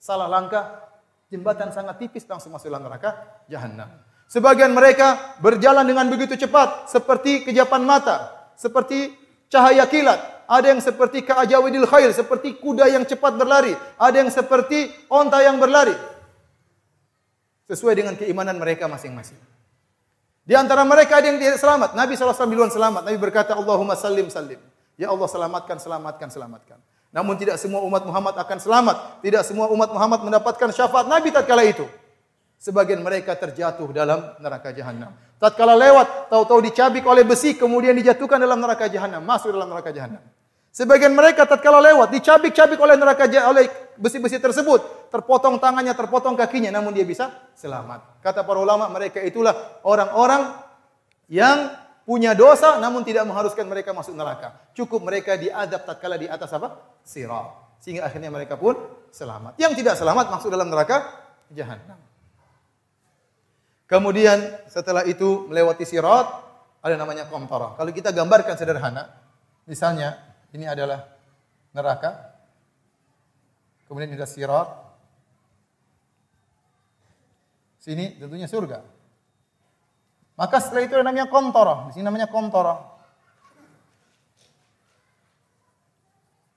Salah langkah, jembatan sangat tipis langsung masuk neraka jahanam. Sebagian mereka berjalan dengan begitu cepat seperti kejapan mata, seperti cahaya kilat. Ada yang seperti ka'ajawidil khair, seperti kuda yang cepat berlari. Ada yang seperti onta yang berlari. Sesuai dengan keimanan mereka masing-masing. Di antara mereka ada yang tidak selamat. Nabi SAW duluan selamat. Nabi berkata, Allahumma salim salim. Ya Allah selamatkan, selamatkan, selamatkan. Namun tidak semua umat Muhammad akan selamat. Tidak semua umat Muhammad mendapatkan syafaat Nabi tatkala itu. Sebagian mereka terjatuh dalam neraka jahanam. Tatkala lewat, tahu-tahu dicabik oleh besi, kemudian dijatuhkan dalam neraka jahanam, masuk dalam neraka jahanam. Sebagian mereka tatkala lewat, dicabik-cabik oleh neraka oleh besi-besi tersebut, terpotong tangannya, terpotong kakinya, namun dia bisa selamat. Kata para ulama, mereka itulah orang-orang yang punya dosa namun tidak mengharuskan mereka masuk neraka. Cukup mereka diadab tatkala di atas apa? Sirat. Sehingga akhirnya mereka pun selamat. Yang tidak selamat masuk dalam neraka jahanam. Kemudian setelah itu melewati sirat ada namanya komtara. Kalau kita gambarkan sederhana, misalnya ini adalah neraka. Kemudian ada sirat. Sini tentunya surga. Maka setelah itu ada namanya kontoro. Di sini namanya kontoro.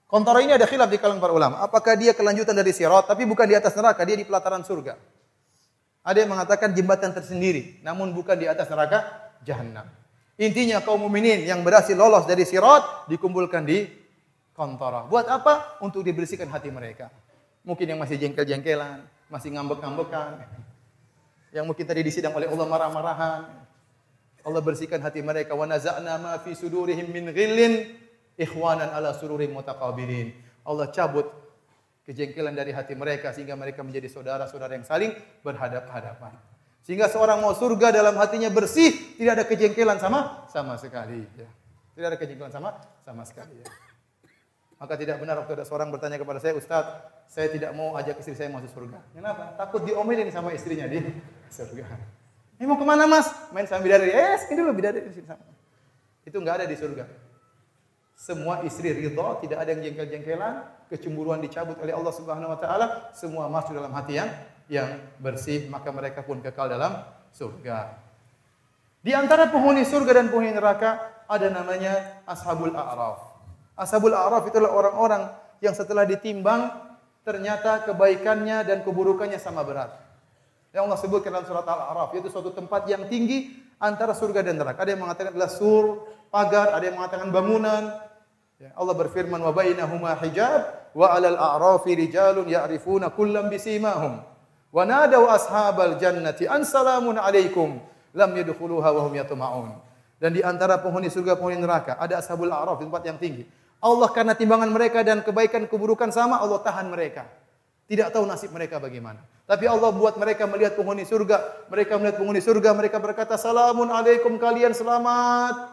Kontoro ini ada khilaf di kalangan para ulama. Apakah dia kelanjutan dari sirat, tapi bukan di atas neraka, dia di pelataran surga. Ada yang mengatakan jembatan tersendiri, namun bukan di atas neraka jahanam. Intinya kaum mukminin yang berhasil lolos dari sirat dikumpulkan di kontara. Buat apa? Untuk dibersihkan hati mereka. Mungkin yang masih jengkel-jengkelan, masih ngambek-ngambekan. Yang mungkin tadi disidang oleh Allah marah-marahan. Allah bersihkan hati mereka. Wa naza'na ma fi sudurihim min ghillin ikhwanan ala sururim mutaqabilin. Allah cabut kejengkelan dari hati mereka sehingga mereka menjadi saudara-saudara yang saling berhadap-hadapan. Sehingga seorang mau surga dalam hatinya bersih, tidak ada kejengkelan sama sama sekali. Ya. Tidak ada kejengkelan sama sama sekali. Ya. Maka tidak benar waktu ada seorang bertanya kepada saya, Ustaz, saya tidak mau ajak istri saya masuk surga. Kenapa? Takut diomelin sama istrinya di surga. Ini mau ke mana mas? Main sama bidadari. Eh, sini dulu bidadari. Itu nggak ada di surga. Semua istri ridho, tidak ada yang jengkel-jengkelan, kecemburuan dicabut oleh Allah Subhanahu wa taala, semua masuk dalam hati yang yang bersih, maka mereka pun kekal dalam surga. Di antara penghuni surga dan penghuni neraka ada namanya Ashabul A'raf. Ashabul A'raf itulah orang-orang yang setelah ditimbang ternyata kebaikannya dan keburukannya sama berat. Yang Allah sebutkan dalam surat Al-A'raf yaitu suatu tempat yang tinggi antara surga dan neraka. Ada yang mengatakan adalah sur, pagar, ada yang mengatakan bangunan. Ya, Allah berfirman wa bainahuma hijab wa 'alal a'rafi rijalun ya'rifuna kullam bisimahum. Wa nadaw ashabal jannati an salamun 'alaikum lam yadkhuluha wa hum yatma'un. Dan di antara penghuni surga penghuni neraka ada ashabul a'raf di tempat yang tinggi. Allah karena timbangan mereka dan kebaikan keburukan sama, Allah tahan mereka. Tidak tahu nasib mereka bagaimana. Tapi Allah buat mereka melihat penghuni surga. Mereka melihat penghuni surga, mereka berkata, Salamun alaikum kalian selamat.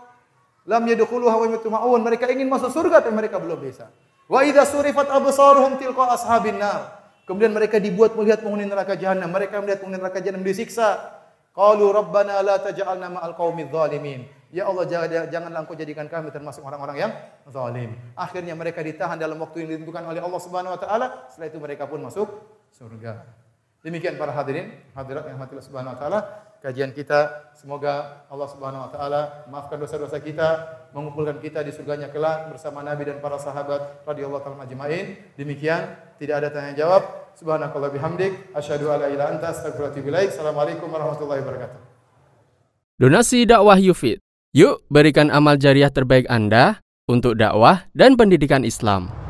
Lam yadkhuluha wa yatma'un. Mereka ingin masuk surga tapi mereka belum bisa. Wa idza surifat absaruhum tilqa ashabin nar. Kemudian mereka dibuat melihat penghuni neraka jahanam. Mereka melihat penghuni neraka jahanam disiksa. Qalu rabbana la taj'alna ma'al qaumidz zalimin. Ya Allah jangan, janganlah engkau jadikan kami termasuk orang-orang yang zalim. Akhirnya mereka ditahan dalam waktu yang ditentukan oleh Allah Subhanahu wa taala. Setelah itu mereka pun masuk surga. Demikian para hadirin, hadirat yang rahmatillah Subhanahu wa taala. Kajian kita semoga Allah Subhanahu wa taala maafkan dosa-dosa kita, mengumpulkan kita di surganya kelak bersama Nabi dan para sahabat radhiyallahu taala majma'in. Demikian, tidak ada tanya jawab. Subhanakallah bihamdik, asyhadu alla ilaha anta astaghfiruka wa. Assalamualaikum warahmatullahi wabarakatuh. Donasi dakwah Yufid Yuk berikan amal jariah terbaik Anda untuk dakwah dan pendidikan Islam.